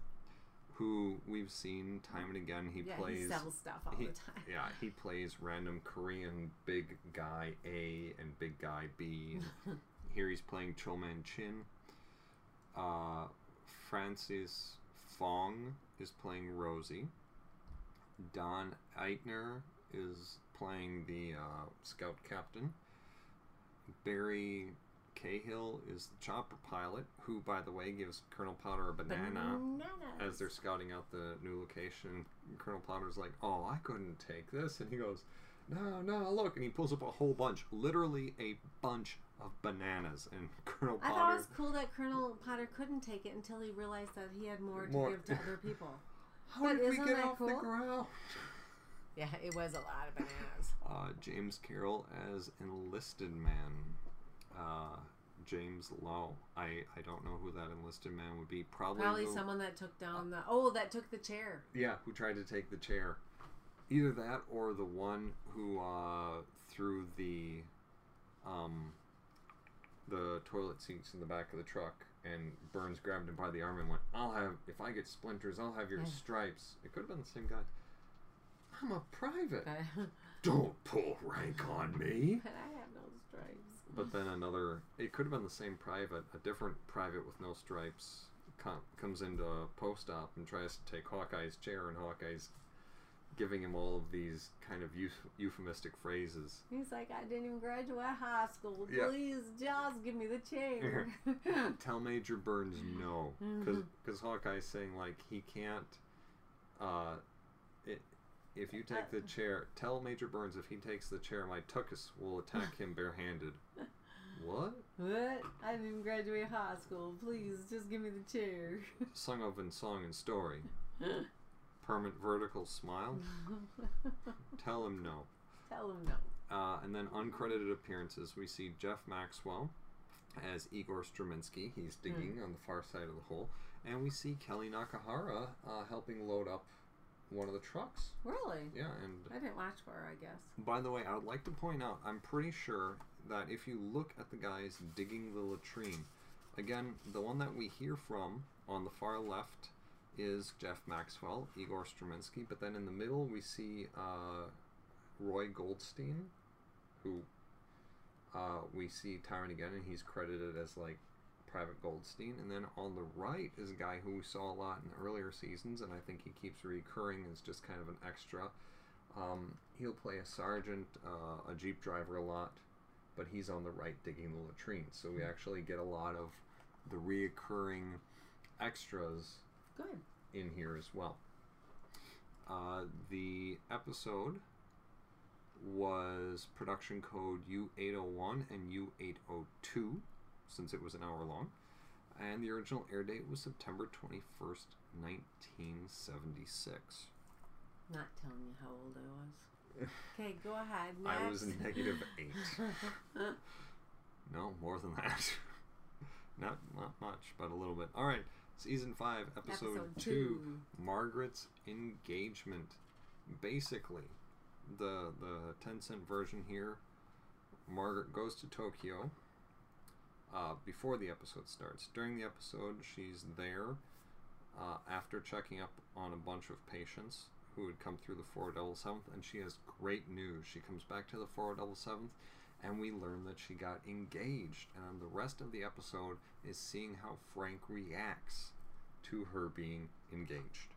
who we've seen time and again, he yeah, plays. he sells stuff all he- the time. *laughs* yeah, he plays random Korean big guy A and big guy B. *laughs* Here he's playing Cho Man Chin. Uh, Frances Fong is playing Rosie. Don Eitner is playing the uh, scout captain. Barry Cahill is the chopper pilot, who, by the way, gives Colonel Potter a banana Bananas. as they're scouting out the new location. Colonel Potter's like, "Oh, I couldn't take this," and he goes, "No, no, look!" And he pulls up a whole bunch, literally a bunch of bananas. And *laughs* Colonel Potter I thought it was cool that Colonel Potter couldn't take it until he realized that he had more to More- give to other *laughs* people. how but did we isn't get that off the cool? ground? Yeah, it was a lot of *laughs* bananas. Uh, James Carroll as enlisted man. Uh, James Lowe. I, I don't know who that enlisted man would be. Probably Probably the- someone that took down the. Oh, that took the chair. Yeah, who tried to take the chair. Either that or the one who uh, threw the um, the toilet seats in the back of the truck and Burns grabbed him by the arm and went, I'll have if I get splinters, I'll have your Yeah. stripes. It could have been the same guy. I'm a private. *laughs* Don't pull rank on me. *laughs* I have no stripes. But then another, it could have been the same private, a different private with no stripes com- comes into a post op and tries to take Hawkeye's chair, and Hawkeye's giving him all of these kind of euph- euphemistic phrases. He's like, I didn't even graduate high school. Yeah. Please, just give me the chair. *laughs* Tell Major Burns no, because Hawkeye's saying like he can't. Uh, it, if you take the chair, tell Major Burns if he takes the chair, my tuchus will attack him barehanded. What? what? I didn't even graduate high school. Please, just give me the chair. *laughs* Sung of in song and story. Permanent vertical smile. *laughs* Tell him no. Tell him no. Uh, and then uncredited appearances, we see Jeff Maxwell as Igor Straminsky. He's digging on the far side of the hole. And we see Kelly Nakahara uh, helping load up one of the trucks. Really? Yeah, and I didn't watch for her, I guess. by the way, I would like to point out, I'm pretty sure that if you look at the guys digging the latrine, again, the one that we hear from on the far left is Jeff Maxwell, Igor Straminsky, but then in the middle we see uh, Roy Goldstein, who uh, we see time and again, and he's credited as like Private Goldstein. And then on the right is a guy who we saw a lot in earlier seasons, and I think he keeps recurring as just kind of an extra. Um, he'll play a sergeant, uh, a jeep driver a lot, but he's on the right digging the latrine. So we actually get a lot of the reoccurring extras Good. in here as well. Uh, the episode was production code U801 and U802 since it was an hour long. And the original air date was September 21st, 1976. Not telling you how old I was. Okay, go ahead. Next. I was negative 8. *laughs* No, more than that. *laughs* not not much, but a little bit. All right, season 5, episode, Episode 2. two. Margaret's engagement. Basically, the the ten cent version here. Margaret goes to Tokyo. Uh, before the episode starts. During the episode, she's there uh, after checking up on a bunch of patients who had come through the 477th, and she has great news. She comes back to the 477th, and we learn that she got engaged. And the rest of the episode is seeing how Frank reacts to her being engaged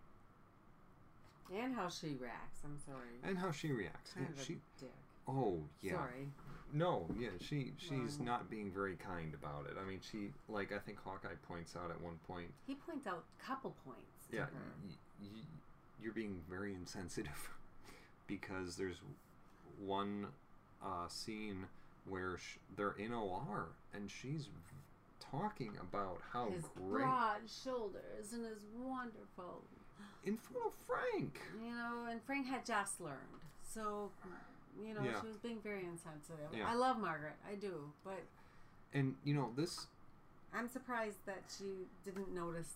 and how she reacts. I'm sorry. and how she reacts. Kind Yeah, of she, a dick. oh yeah, Sorry. no, yeah, she she's Well- not being very kind about it. I mean, she like I think Hawkeye points out at one point, He points out a couple points. Yeah, y- y- you're being very insensitive *laughs* because there's one uh, scene where sh- they're in OR and she's v- talking about how his great broad shoulders and his wonderful, in front of Frank. you know, and Frank had just learned, so you know Yeah. she was being very insensitive. Yeah. I love Margaret, I do, but And you know this I'm surprised that she didn't notice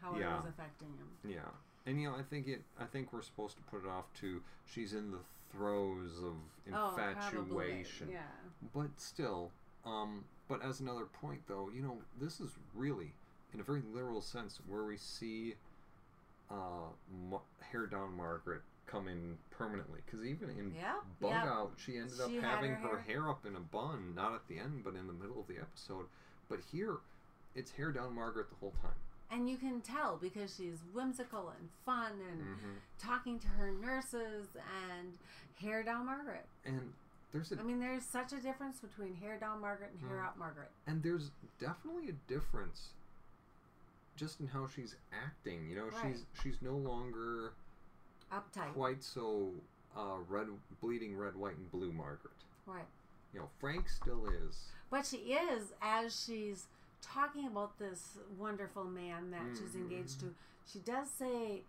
how Yeah. it was affecting him. Yeah, and you know, I think it. I think we're supposed to put it off to she's in the throes of infatuation. Oh, infatuation, yeah. but still. Um, but as another point, though, you know, this is really, in a very literal sense, where we see uh, Ma- hair down Margaret come in permanently. Because even in Yeah, Bug yeah. Out, she ended up She having her her hair- hair up in a bun, not at the end, but in the middle of the episode. But here, it's hair down Margaret the whole time. And you can tell because she's whimsical and fun and Mhm. talking to her nurses and hair down Margaret. And there's a I mean, there's such a difference between hair down Margaret and hair Mm. up Margaret. and there's definitely a difference just in how she's acting you know she's she's no longer Uptight. quite so uh, red bleeding red white and blue margaret Right. you know frank still is But she is, as she's talking about this wonderful man that she's Mhm. engaged to, she does say,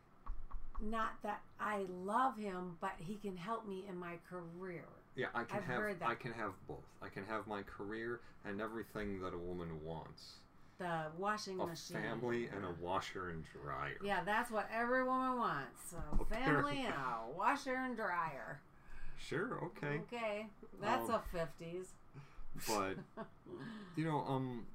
not that I love him, but he can help me in my career. Yeah, I can I've have. I can have both. I can have my career and everything that a woman wants. The washing A machine. family and a washer and dryer. Yeah, that's what every woman wants. A Apparently. family and a washer and dryer. Sure, okay. Okay, that's Um, a fifties. But *laughs* you know, um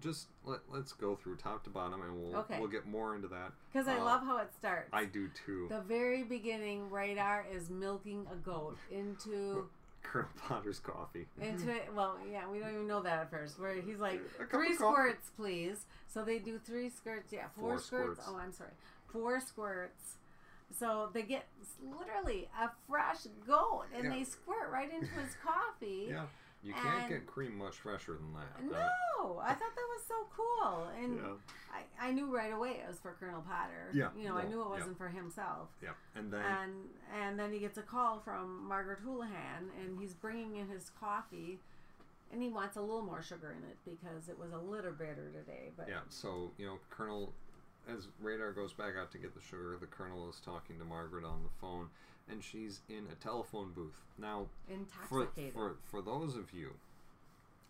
just let, let's go through top to bottom and we'll Okay. we'll get more into that. Because I uh, love how it starts. I do too. the very beginning, Radar is milking a goat into *laughs* Colonel Potter's coffee. into it. Well, yeah, we don't even know that at first. Where he's like, three squirts, please. So they do three squirts. Yeah, four, Four squirts. squirts. Oh, I'm sorry, four squirts. So they get literally a fresh goat, and Yeah. they squirt right into his coffee. Yeah. You can't And- get cream much fresher than that. No, I thought that was so cool, and yeah. I, I knew right away it was for Colonel Potter. Yeah, you know, I knew it wasn't for himself. Yeah. And then And and then he gets a call from Margaret Houlihan, and he's bringing in his coffee, and he wants a little more sugar in it because it was a little bitter today. But Yeah, so you know, Colonel, as Radar goes back out to get the sugar, the Colonel is talking to Margaret on the phone, and she's in a telephone booth. Now, for for for those of you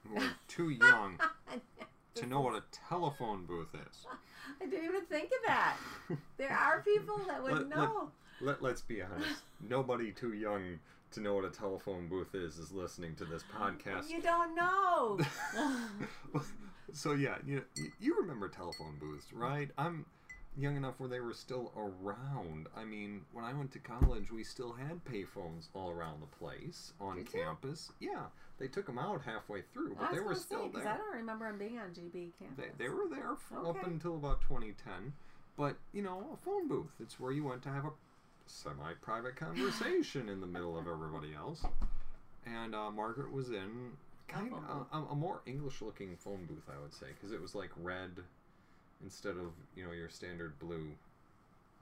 who are *laughs* too young to know what a *laughs* telephone booth is, I didn't even think of that. There are people that would Let- let- know. let let's be honest. Nobody too young to know what a telephone booth is is listening to this podcast. You don't know. *laughs* so yeah, you, you remember telephone booths, right? I'm young enough where they were still around. I mean, when I went to college, we still had payphones all around the place on Did you? campus. Yeah, they took them out halfway through, but they were still say, there. I don't remember them being on GB campus. They, they were there for up until about 2010. But, you know, a phone booth, it's where you went to have a semi private *laughs* conversation in the middle of everybody else. And uh, Margaret was in kind of a, a more English looking phone booth, I would say, because it was like red instead of, you know, your standard blue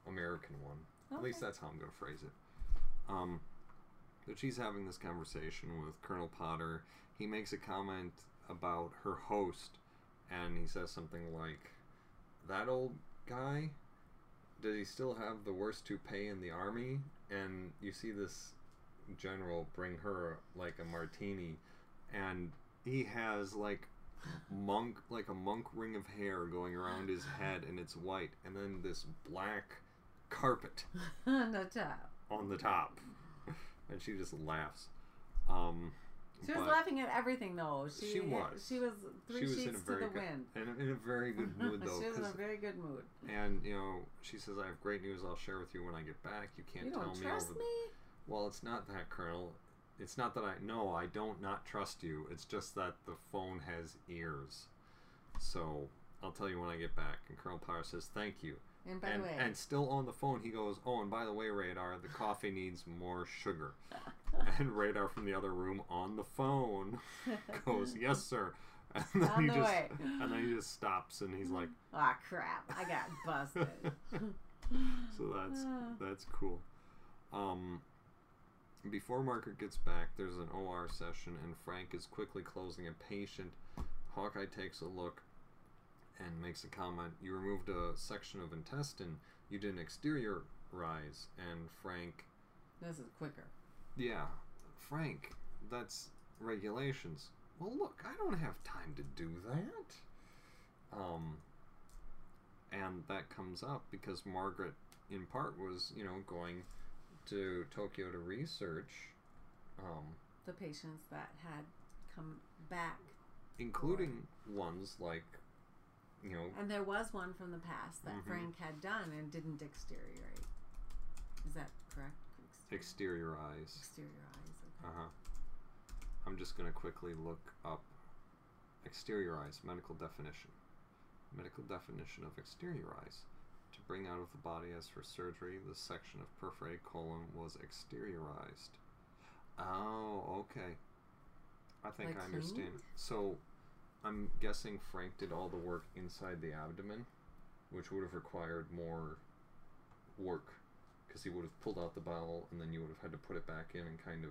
American one. At least that's how I'm going to phrase it. Um, but she's having this conversation with Colonel Potter. He makes a comment about her host, and he says something like, "That old guy, does he still have the worst toupee in the army?" And you see this general bring her like a martini, and he has like monk like a monk ring of hair going around his head, and it's white, and then this black carpet *laughs* on the top. on the top, *laughs* and she just laughs. Um, She was laughing at everything, though. She, She was. She was three she was sheets in a to very the good, wind. and in a very good mood *laughs* though. she was in a very good mood. and you know, she says, "I have great news. I'll share with you when I get back. You can't You tell don't me trust over." me? Well, it's not that, Colonel. It's not that I no, I don't not trust you. It's just that the phone has ears. So I'll tell you when I get back. And Colonel Potter says, "Thank you." And by and, the way, and still on the phone, he goes, "Oh, and by the way, Radar, the coffee needs more sugar." *laughs* and Radar from the other room on the phone *laughs* goes, "Yes, sir." And then On he the just way. and then he just stops and he's like, *laughs* Ah, crap! I got busted. "So that's *sighs* that's cool." Um, before Margaret gets back, there's an OR session, and Frank is quickly closing a patient. Hawkeye takes a look and makes a comment. You removed a section of intestine. You didn't exteriorize. And Frank, this is quicker. yeah, Frank, that's regulations. Well, look, I don't have time to do that. Um, and that comes up because Margaret, in part, was you know going to Tokyo to research, um, The patients that had come back, including ones like, you know, and there was one from the past that Mhm. Frank had done and didn't exteriorate. Is that correct? exteriorize. Exteriorize. Uh huh. I'm just going to quickly look up exteriorize medical definition. Medical definition of exteriorize. Bring out of the body as for surgery, the section of perforated colon was exteriorized. Oh, okay. I think Like I understand. cleaned? So, I'm guessing Frank did all the work inside the abdomen, which would have required more work because he would have pulled out the bowel and then you would have had to put it back in and kind of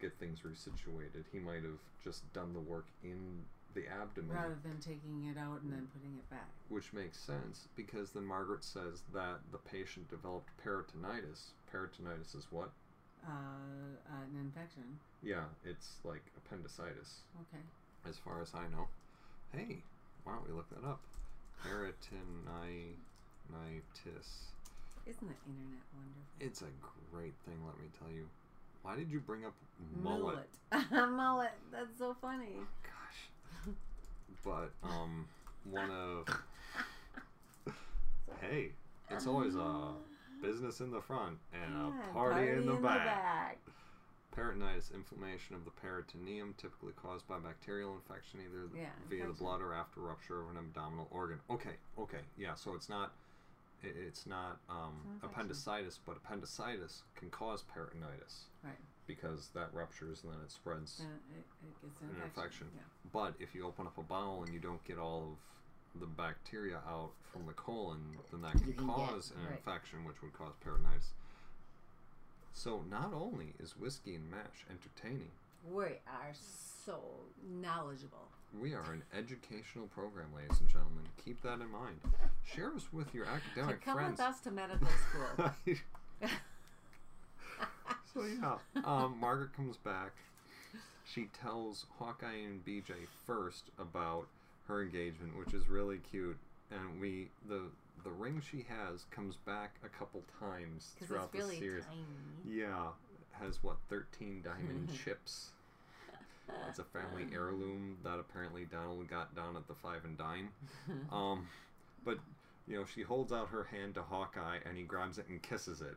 get things resituated. He might have just done the work in the abdomen, Rather than taking it out and then putting it back. which makes sense because then Margaret says that the patient developed peritonitis. Peritonitis is what? Uh, an infection. Yeah, it's like appendicitis, Okay. as far as I know. Hey, why don't we look that up? Peritonitis. Isn't the internet wonderful? It's a great thing, let me tell you. Why did you bring up mullet? Mullet. *laughs* Mullet. That's so funny. Gosh. But um, one of *laughs* hey, it's always a business in the front and a Yeah, party, in, the, back. Peritonitis, inflammation of the peritoneum, typically caused by bacterial infection, either Yeah, via the infection. blood or after rupture of an abdominal organ. Okay, okay, yeah. So it's not, it, it's not um, It's an infection. appendicitis, but appendicitis can cause peritonitis Right. Because that ruptures and then it spreads Then it, it gets an an infection. infection. Yeah. But if you open up a bowel and you don't get all of the bacteria out from the colon, then that You can can get- cause an right. infection, which would cause peritonitis. So not only is whiskey and mash entertaining, We are so knowledgeable. we are an educational program, ladies and gentlemen. Keep that in mind. Share us with your *laughs* To academic come friends. with us to medical school. *laughs* so yeah, um, Margaret comes back. She tells Hawkeye and BJ first about her engagement, which is really cute, and we the the ring she has comes back a couple times throughout it's really the series. tiny. Yeah, has what thirteen diamond *laughs* chips. It's a family heirloom that apparently Donald got down at the Five and Dime. *laughs* Um, but you know, she holds out her hand to Hawkeye, and he grabs it and kisses it.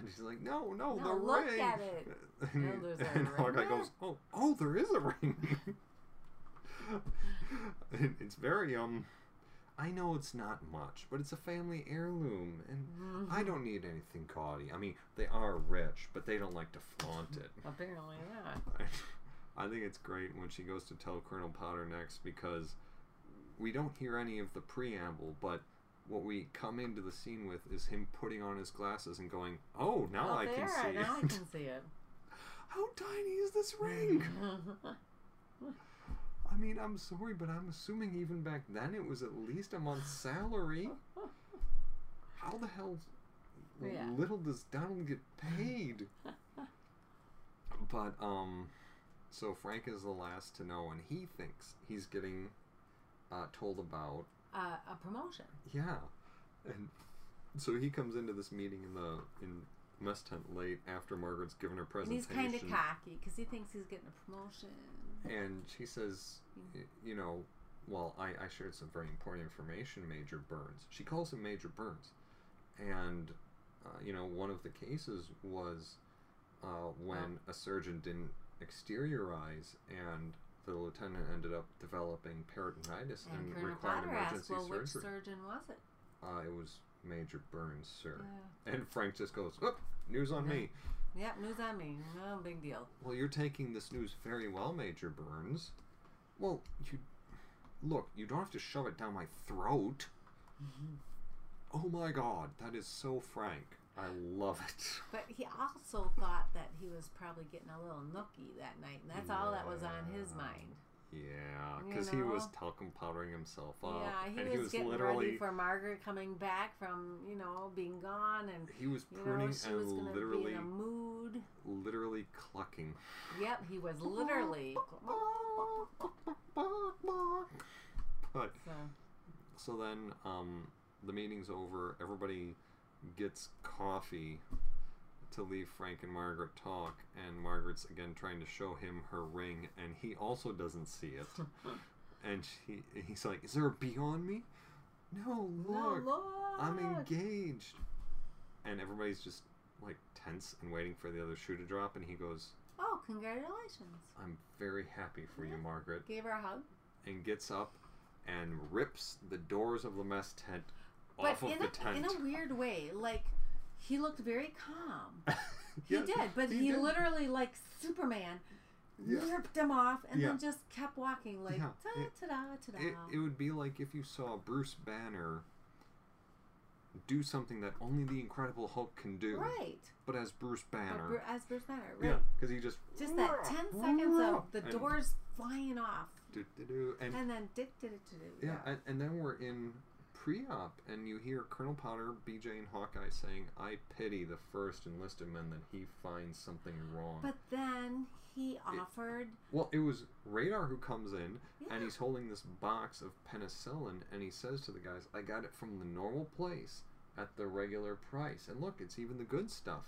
And *laughs* she's like, "No, no, No, the look ring." at it. *laughs* And, No, there's a and there. goes, "Oh, oh, there is a ring." *laughs* It's very um. I know it's not much, but it's a family heirloom, and I Mm-hmm. don't need anything gaudy. I mean, they are rich, but they don't like to flaunt it. Apparently, yeah. I, I think it's great when she goes to tell Colonel Potter next because we don't hear any of the preamble, but what we come into the scene with is him putting on his glasses and going, "Oh, now oh, I can see now I it. can see it. *laughs* How tiny is this ring?" *laughs* I mean, I'm sorry, but I'm assuming even back then it was at least a month's salary. How the hell *laughs* Yeah. little does Donald get paid? but um, so Frank is the last to know, and he thinks he's getting uh, told about uh, a promotion. yeah, and so he comes into this meeting in the in mess tent late after Margaret's given her And he's kind of cocky because he thinks he's getting a promotion. And she says, you know, well, I, I shared some very important information, Major Burns. She calls him Major Burns. And, uh, you know, one of the cases was uh, when a surgeon didn't exteriorize and the lieutenant ended up developing peritonitis and, And required emergency asked, "Well, which surgeon was it?" uh, it was Major Burns, sir. Yeah. And Frank just goes, oh, news on Yeah. me. Yeah, news on me. No big deal. Well, you're taking this news very well, Major Burns. Well, you look, you don't have to shove it down my throat. Oh my god, that is so frank. I love it. But he also thought that he was probably getting a little nookie that night, and that's all that was on his mind. Yeah, You because he was talcum powdering himself up. yeah, he and was, he was getting literally ready for Margaret coming back from you know being gone, and he was you know pruning she was and gonna be literally in a mood. literally clucking. Yep, he was literally. But So, So then, um, the meeting's over. Everybody gets coffee to leave Frank and Margaret talk, and Margaret's again trying to show him her ring, and he also doesn't see it. *laughs* and she, he's like, "Is there a bee on me?" No, no, look, look. I'm engaged. And everybody's just like tense and waiting for the other shoe to drop, and he goes, Oh, congratulations! "I'm very happy for you, Margaret." Gave her a hug. and gets up and rips the doors of the mess tent But in a, in a weird way, like he looked very calm. *laughs* He did, but he he, did. literally, like Superman, Yeah. ripped him off and Yeah. then just kept walking, like Yeah, ta ta da ta da. It, it would be like if you saw Bruce Banner do something that only the Incredible Hulk can do, Right. but as Bruce Banner. Bru- as Bruce Banner, right? Yeah, because he just Just that 10 seconds of the doors flying off. do, do, do, and And then did it to do. yeah, and, and then we're in pre-op, and you hear Colonel Potter, BJ, and Hawkeye saying, "I pity the first enlisted men that he finds something wrong." But then he offered. well, it was Radar who comes in, Yeah. and he's holding this box of penicillin, and he says to the guys, "I got it from the normal place at the regular price, and look, it's even the good stuff."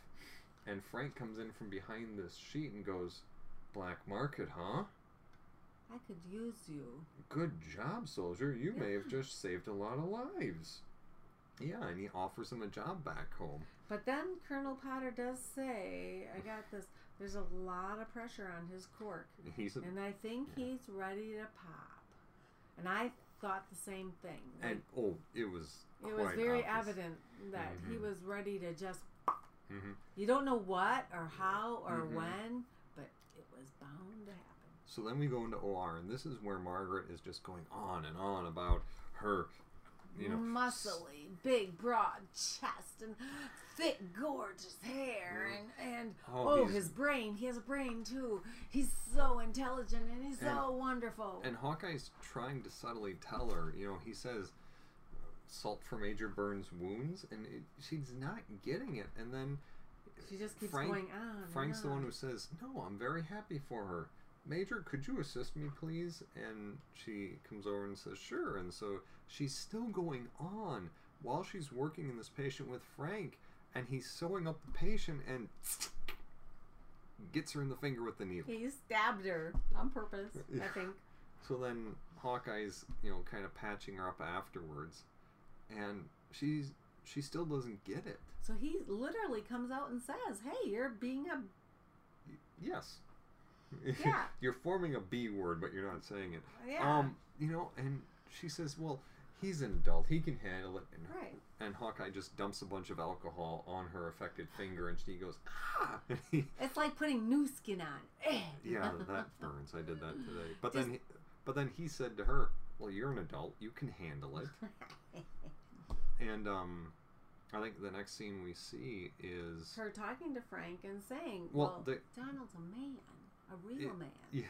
And Frank comes in from behind this sheet and goes, "Black market, huh?" I could use you. Good job, soldier. You may have just saved a lot of lives. Yeah, and he offers him a job back home. But then Colonel Potter does say, I got this. There's a lot of pressure on his cork. He's a, And I think Yeah. he's ready to pop. And I thought the same thing. Like, and oh, it was it was very obvious. evident that he Mhm. was ready to just. hmm You don't know what or how or Mhm. when, but it was bound to happen. So then we go into OR, and this is where Margaret is just going on and on about her, you know, muscly, big, broad chest and thick, gorgeous hair, and and Oh, oh, his brain. He has a brain too. He's so intelligent and he's so wonderful. And Hawkeye's trying to subtly tell her, you know, he says, salt for Major Burns' wounds, and it, she's not getting it. And then she just keeps Frank- going on. and Frank's the one who says, No, I'm very happy for her. Major, could you assist me, please? And she comes over and says, Sure. And so she's still going on while she's working in this patient with Frank, and he's sewing up the patient and *tsk* gets her in the finger with the needle. He stabbed her on purpose. I think. So then Hawkeye's, you know, kind of patching her up afterwards, and she's she still doesn't get it. So he literally comes out and says, "Hey, you're being a Yes. Yeah. *laughs* you're forming a B word, but you're not saying it. yeah." Um, you know, and she says, "Well, he's an adult; he can handle it." And, right. and Hawkeye just dumps a bunch of alcohol on her affected finger, and she goes, "Ah!" *laughs* It's like putting new skin on. Eh. yeah, that *laughs* burns. I did that today. But Just- then, he, but then he said to her, "Well, you're an adult; you can handle it." And um, I think the next scene we see is her talking to Frank and saying, Well, "Well, the- Donald's a man, a real Yeah, man." yeah,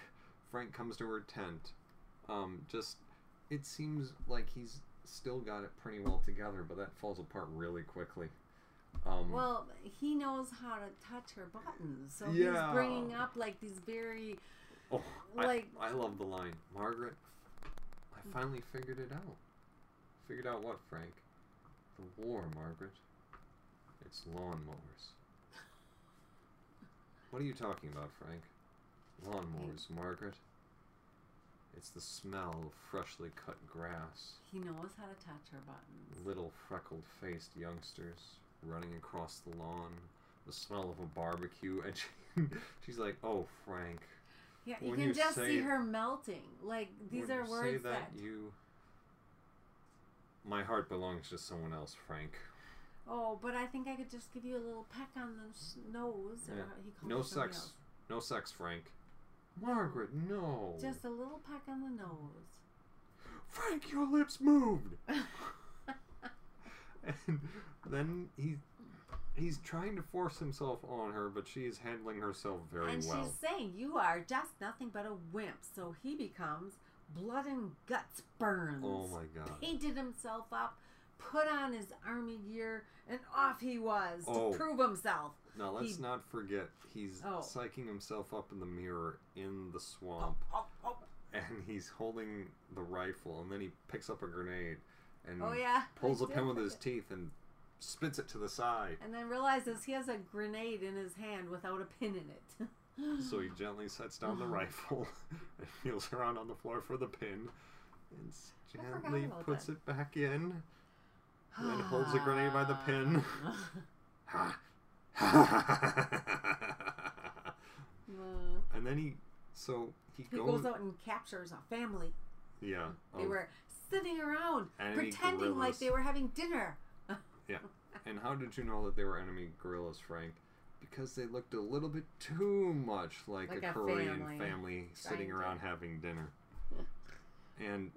Frank comes to her tent. Um, just it seems like he's still got it pretty well together, but that falls apart really quickly. Um, Well, he knows how to touch her buttons, so Yeah. he's bringing up like these very oh, I- like- I, love the line, Margaret. I finally figured it out. Figured out what, Frank? The war, Margaret. It's lawnmowers. What are you talking about, Frank? Lawnmowers, Margaret. It's the smell of freshly cut grass. he knows how to touch her buttons. Little freckled faced youngsters running across the lawn. The smell of a barbecue. And she, *laughs* she's like, Oh, Frank. Yeah, you can you just see it- her melting. Like these are words say that, you. My heart belongs to someone else, Frank. Oh, but I think I could just give you a little peck on the nose. Or Yeah. he calls No sex. else. No sex, Frank. Margaret, no. Just a little peck on the nose. Frank, your lips moved. *laughs* and then he he's trying to force himself on her, but she is handling herself very and well. And she's saying, "You are just nothing but a wimp." So he becomes blood and guts burns. Oh my god. Painted himself up, put on his army gear, and off he was Oh. to prove himself. Now let's he- not forget he's Oh. psyching himself up in the mirror in the swamp, Oh, oh, oh. and he's holding the rifle, and then he picks up a grenade and oh yeah. pulls a pin with his teeth and spits it to the side. And then realizes he has a grenade in his hand without a pin in it. *laughs* So he gently sets down the *laughs* rifle *laughs* and feels around on the floor for the pin and s- I forgot gently puts that. it back in. and then holds the grenade by the pin. *sighs* *laughs* And then he, so he, he goes, goes out and captures a family. yeah. They of- were sitting around pretending like they were having dinner. *laughs* Yeah, *laughs* and how did you know that they were enemy guerrillas, Frank? Because they looked a little bit too much like, Like a a Korean family family sitting trying to- around having dinner. and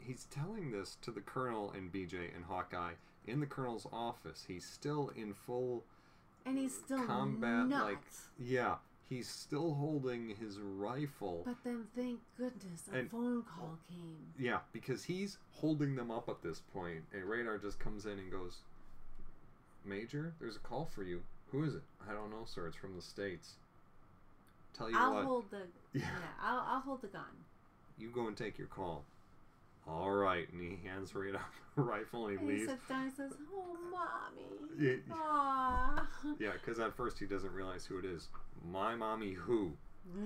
he's telling this to the colonel and BJ and Hawkeye, in the colonel's office. He's still in full And he's still combat. Like, yeah, he's still holding his rifle. But then, thank goodness, a And- phone call came. Yeah, because he's holding them up at this point, and Radar just comes in and goes, "Major, there's a call for you. Who is it? I don't know, sir. It's from the states. Tell you I'll what, hold the *laughs* Yeah. yeah. I'll, I'll hold the gun. you go and take your call." All right, and he hands Radar a *laughs* rifle and he And he sits down and says, "Oh, mommy, Yeah. Aw." *laughs* Yeah, because at first he doesn't realize who it is. My mommy, who? *laughs*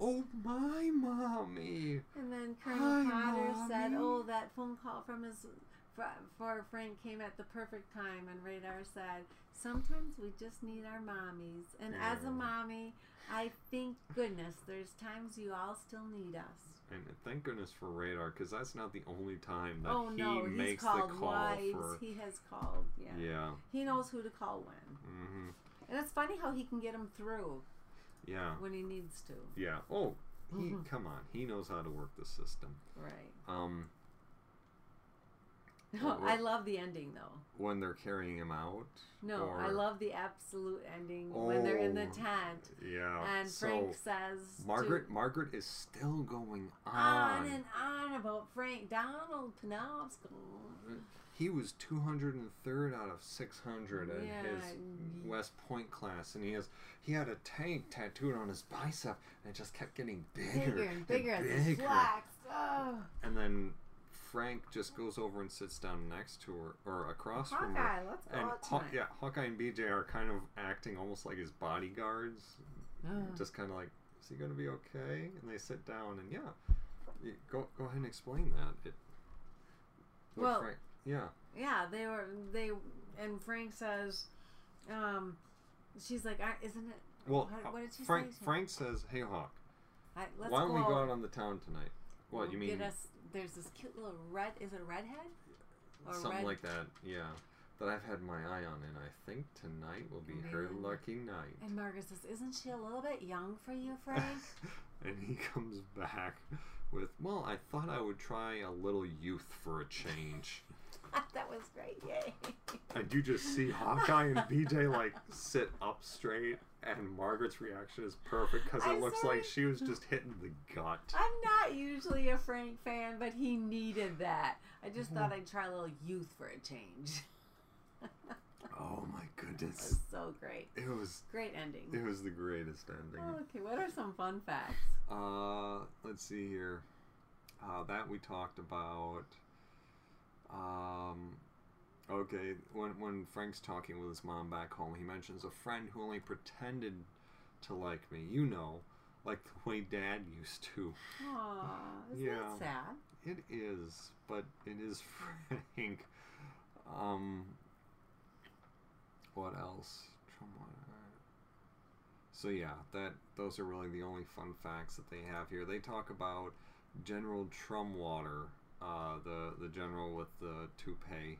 Oh, my mommy. and then Colonel Hi, Potter said, "Oh, that phone call from his for, for Frank came at the perfect time." And Radar said, "Sometimes we just need our mommies." And as a mommy, I thank goodness there's times you all still need us. And thank goodness for Radar, because that's not the only time that oh he no, he's makes called the call wives. for. He has called. Yeah. Yeah. He knows who to call when. Mm-hmm. And it's funny how he can get him through Yeah. when he needs to. Yeah. Oh, he Mhm. come on. He knows how to work the system. Right. Um, No, *laughs* I love the ending though. when they're carrying him out. No, I love the absolute ending when they're in the Oh, tent Yeah. and so Frank says to- Margaret, Margaret is still going on on. and on about Frank Donald Penobscot. He was 203rd out of 600 in Yeah, his West Point class, and he has he had a tank tattooed on his bicep, and it just kept getting bigger, Bigger and bigger as it bigger. Oh, And then Frank just goes over and sits down next to her or across from her. Hawkeye, let's go And out Haw- tonight. yeah, Hawkeye and BJ are kind of acting almost like his bodyguards, Ugh. just kind of like, is he gonna be okay? And they sit down, and yeah, y- go go ahead and explain that. It, Well- Frank, yeah, Yeah, they were they and Frank says, um, she's like, "I- isn't it? well, what, what did she Frank say? Frank says, "Hey Hawk, I, let's why don't go we go out on the town tonight?" What you mean? Get us. There's this cute little red. Is it a redhead? Or Something red- like that, yeah. That I've had my eye on, and I think tonight will be her lucky night. And Margaret says, "Isn't she a little bit young for you, *laughs* Frank?" and he comes back with, "Well, I thought I would try a little youth for a change." *laughs* that was great. Yay! and you just see Hawkeye and *laughs* BJ like sit up straight, and Margaret's reaction is perfect because it looks sorry. like she was just hitting the gut. I'm not usually a Frank fan, but he needed that. I just thought I'd try a little youth for a change. *laughs* Oh my It goodness! was so great. It was Great ending. it was the greatest ending. Okay, what are some fun facts? Uh, let's see here. Uh, that we talked about. Um, okay, when when Frank's talking with his mom back home, he mentions a friend who only pretended to like me. You know, like the way Dad used to. Aw, is Yeah. that sad? It is, but it is *laughs* Frank. Um, what else? So yeah, that those are really the only fun facts that they have here. They talk about General Trumwater, uh, the the general with the toupee.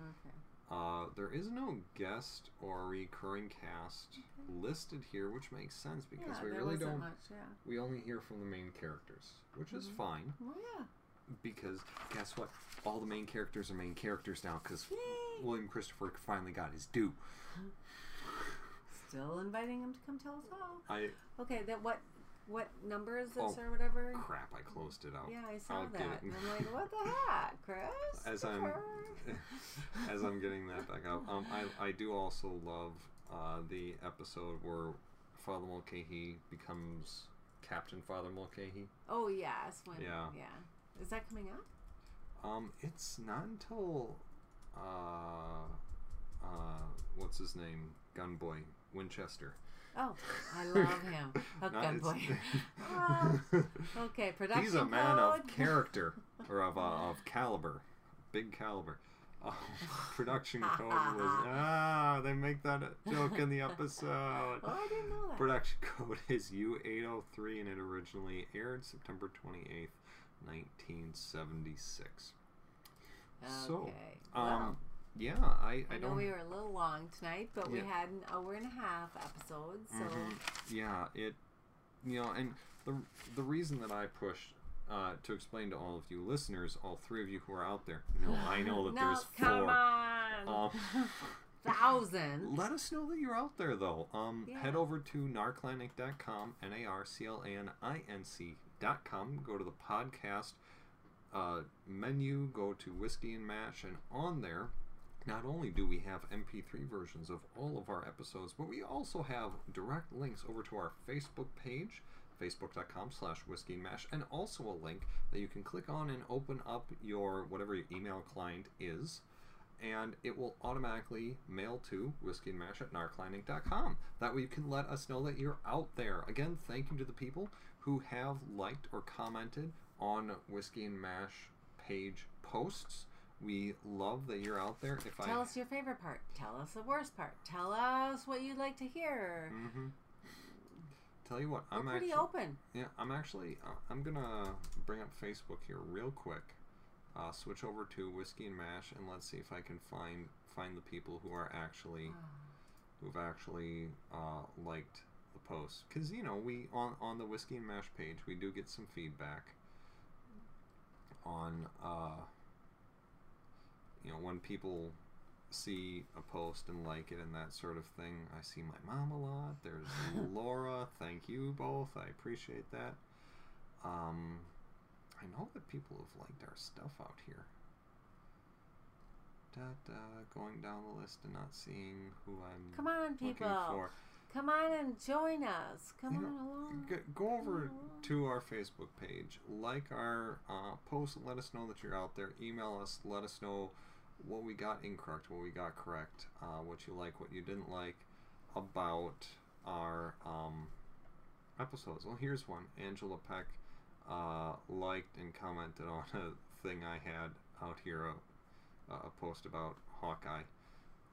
Okay. Uh, there is no guest or recurring cast listed here, which makes sense because yeah, we really don't. much. Yeah. We only hear from the main characters, which is Mhm. fine Well, yeah. because guess what? All the main characters are main characters now because William Christopher finally got his due. Still inviting him to come tell us all. I Okay, that what what number is this Oh, or whatever? crap, I closed it out. Yeah, I saw I'll that. And I'm like, what the heck, Chris? *laughs* As I'm *laughs* as I'm getting that back up, um, I I do also love uh, the episode where Father Mulcahy becomes Captain Father Mulcahy. Oh yes, when Yeah. yeah. Is that coming up? Um, it's not until uh, uh, what's his name, Gunboy Winchester. Oh, I *laughs* love him. Hook gun boy. Ah, *laughs* okay, production He's a man code. of character or of *laughs* uh, of caliber, big caliber. Uh, production code was ah. They make that joke in the episode. Oh, I didn't know that. Production code is U803 and it originally aired September 28th, 1976. So, okay. um, well, yeah, I, I, I know we were a little long tonight, but we had an hour and a half episode, so Mhm. Yeah, it, you know, and the the reason that I pushed uh, to explain to all of you listeners, all three of you who are out there. No, I know that *laughs* no, there's come four. on. Um, *laughs* *laughs* Thousand. let us know that you're out there, though. Um, Yeah. Head over to narclaninc.com, N A R C L A N I N C.com. Go to the podcast uh, menu, go to Whiskey and Mash, and on there, not only do we have MP3 versions of all of our episodes, but we also have direct links over to our Facebook page, facebook.com slash whiskey and mash, and also a link that you can click on and open up your whatever your email client is and it will automatically mail to whiskey and mash at narclaninc.com. That way you can let us know that you're out there. Again, thank you to the people who have liked or commented on whiskey and mash page posts. We love that you're out there. If Tell I us your favorite part. Tell us the worst part. Tell us what you'd like to hear. hmm Tell you what, We're I'm pretty actually open. yeah, I'm actually uh, I'm gonna bring up Facebook here real quick. Uh, switch over to whiskey and mash and let's see if I can find find the people who are actually who've actually uh, liked the post because you know we on on the whiskey and mash page we do get some feedback on uh, you know when people see a post and like it and that sort of thing i see my mom a lot. There's *laughs* laura. Thank you both. I appreciate that. Um, i know that people have liked our stuff out here. Da, da, going down the list and not seeing who i'm Come on, looking people. for. Come on and join us. Come You on know, along. G- go over to our Facebook page, like our uh, post, let us know that you're out there. Email us, let us know what we got incorrect, what we got correct, uh, what you like, what you didn't like about our um, episodes. Well, here's one. Angela Peck uh, liked and commented on a thing I had out here, a, a post about Hawkeye.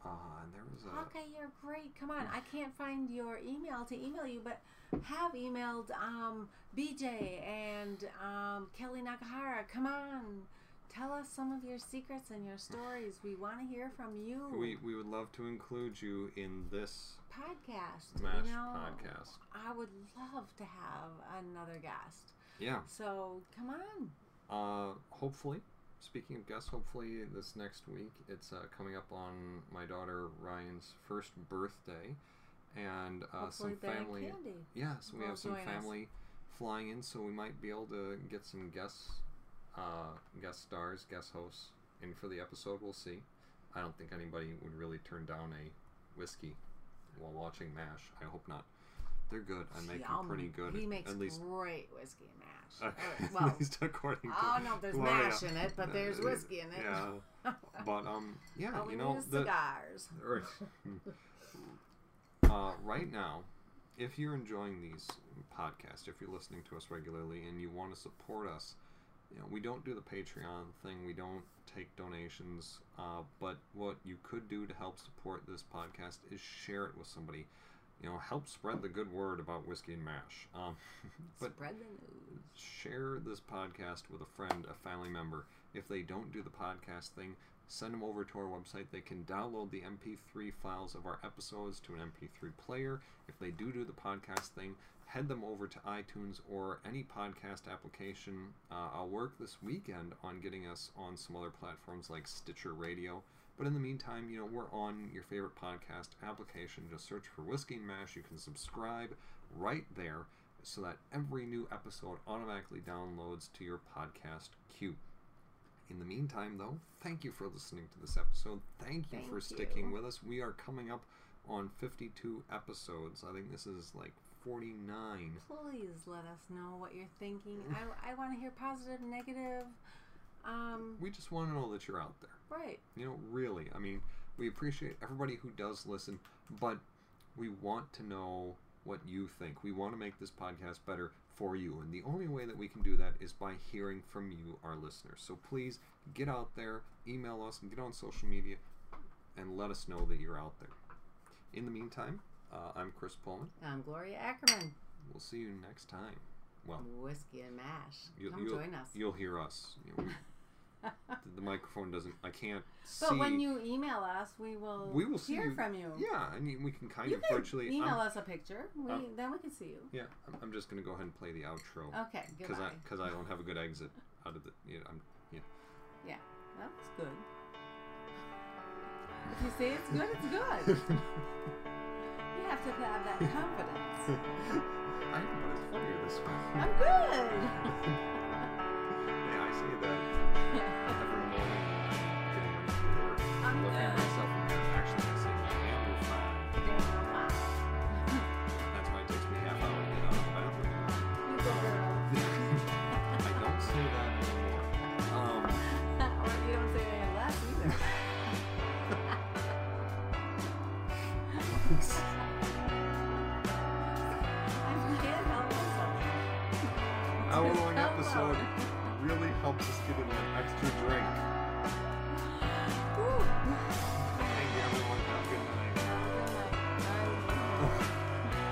Uh, and there was a. Hawkeye, you're great. Come on. I can't find your email to email you, but have emailed um, BJ and um, Kellye Nakahara. Come on. Tell us some of your secrets and your stories. We want to hear from you. We, we would love to include you in this podcast. Smash you know, podcast. I would love to have another guest. Yeah. So come on. Uh, hopefully, speaking of guests, hopefully this next week it's uh, coming up on my daughter Ryan's first birthday, and uh, some family. Candy. Yeah, so we have some join us. family flying in, so we might be able to get some guests, uh, guest stars, guest hosts in for the episode. We'll see. I don't think anybody would really turn down a whiskey while watching MASH. I hope not. They're good. I make them pretty good. He makes at least, great whiskey and mash. *laughs* Uh, well, at least according to oh no, there's Gloria. mash in it, but there's Uh, whiskey in it. Yeah, but um, yeah, you know the cigars. *laughs* uh, right now, if you're enjoying these podcasts, if you're listening to us regularly and you want to support us, you know, we don't do the Patreon thing. We don't take donations. Uh, but what you could do to help support this podcast is share it with somebody. You know, help spread the good word about whiskey and mash. Um, *laughs* but Spread the news. share this podcast with a friend, a family member. If they don't do the podcast thing, send them over to our website. They can download the MP3 files of our episodes to an MP3 player. If they do do the podcast thing, head them over to iTunes or any podcast application. Uh, I'll work this weekend on getting us on some other platforms like Stitcher Radio. But in the meantime, you know, we're on your favorite podcast application. Just search for Whiskey and Mash. You can subscribe right there so that every new episode automatically downloads to your podcast queue. In the meantime, though, thank you for listening to this episode. Thank you Thank for sticking you. with us. We are coming up on 52 episodes. I think this is like 49. Please let us know what you're thinking. I, *sighs* I want to hear positive, negative. Um, We just want to know that you're out there. right. You know, really. I mean, we appreciate everybody who does listen, but we want to know what you think. We want to make this podcast better for you. And the only way that we can do that is by hearing from you, our listeners. So please get out there, email us, and get on social media and let us know that you're out there. In the meantime, uh, I'm Chris Pullman. I'm Gloria Ackerman. We'll see you next time. Well, Whiskey and mash. you'll, Come you'll, join us. you'll hear us. You know, we, *laughs* the, microphone doesn't. I can't But see. when you email us, we will we will see hear you. from you. Yeah, I mean we can kind You of can virtually. email I'm- us a picture. We, um, then we can see you. Yeah, I'm, I'm just gonna go ahead and play the outro Okay, because goodbye. I because I don't have a good exit out of the. You know, I'm, yeah. Yeah, that was good. If you say it's good, it's good. *laughs* have to have that confidence. *laughs* I know, but it's funnier this way. I'm good. *laughs* yeah, I say that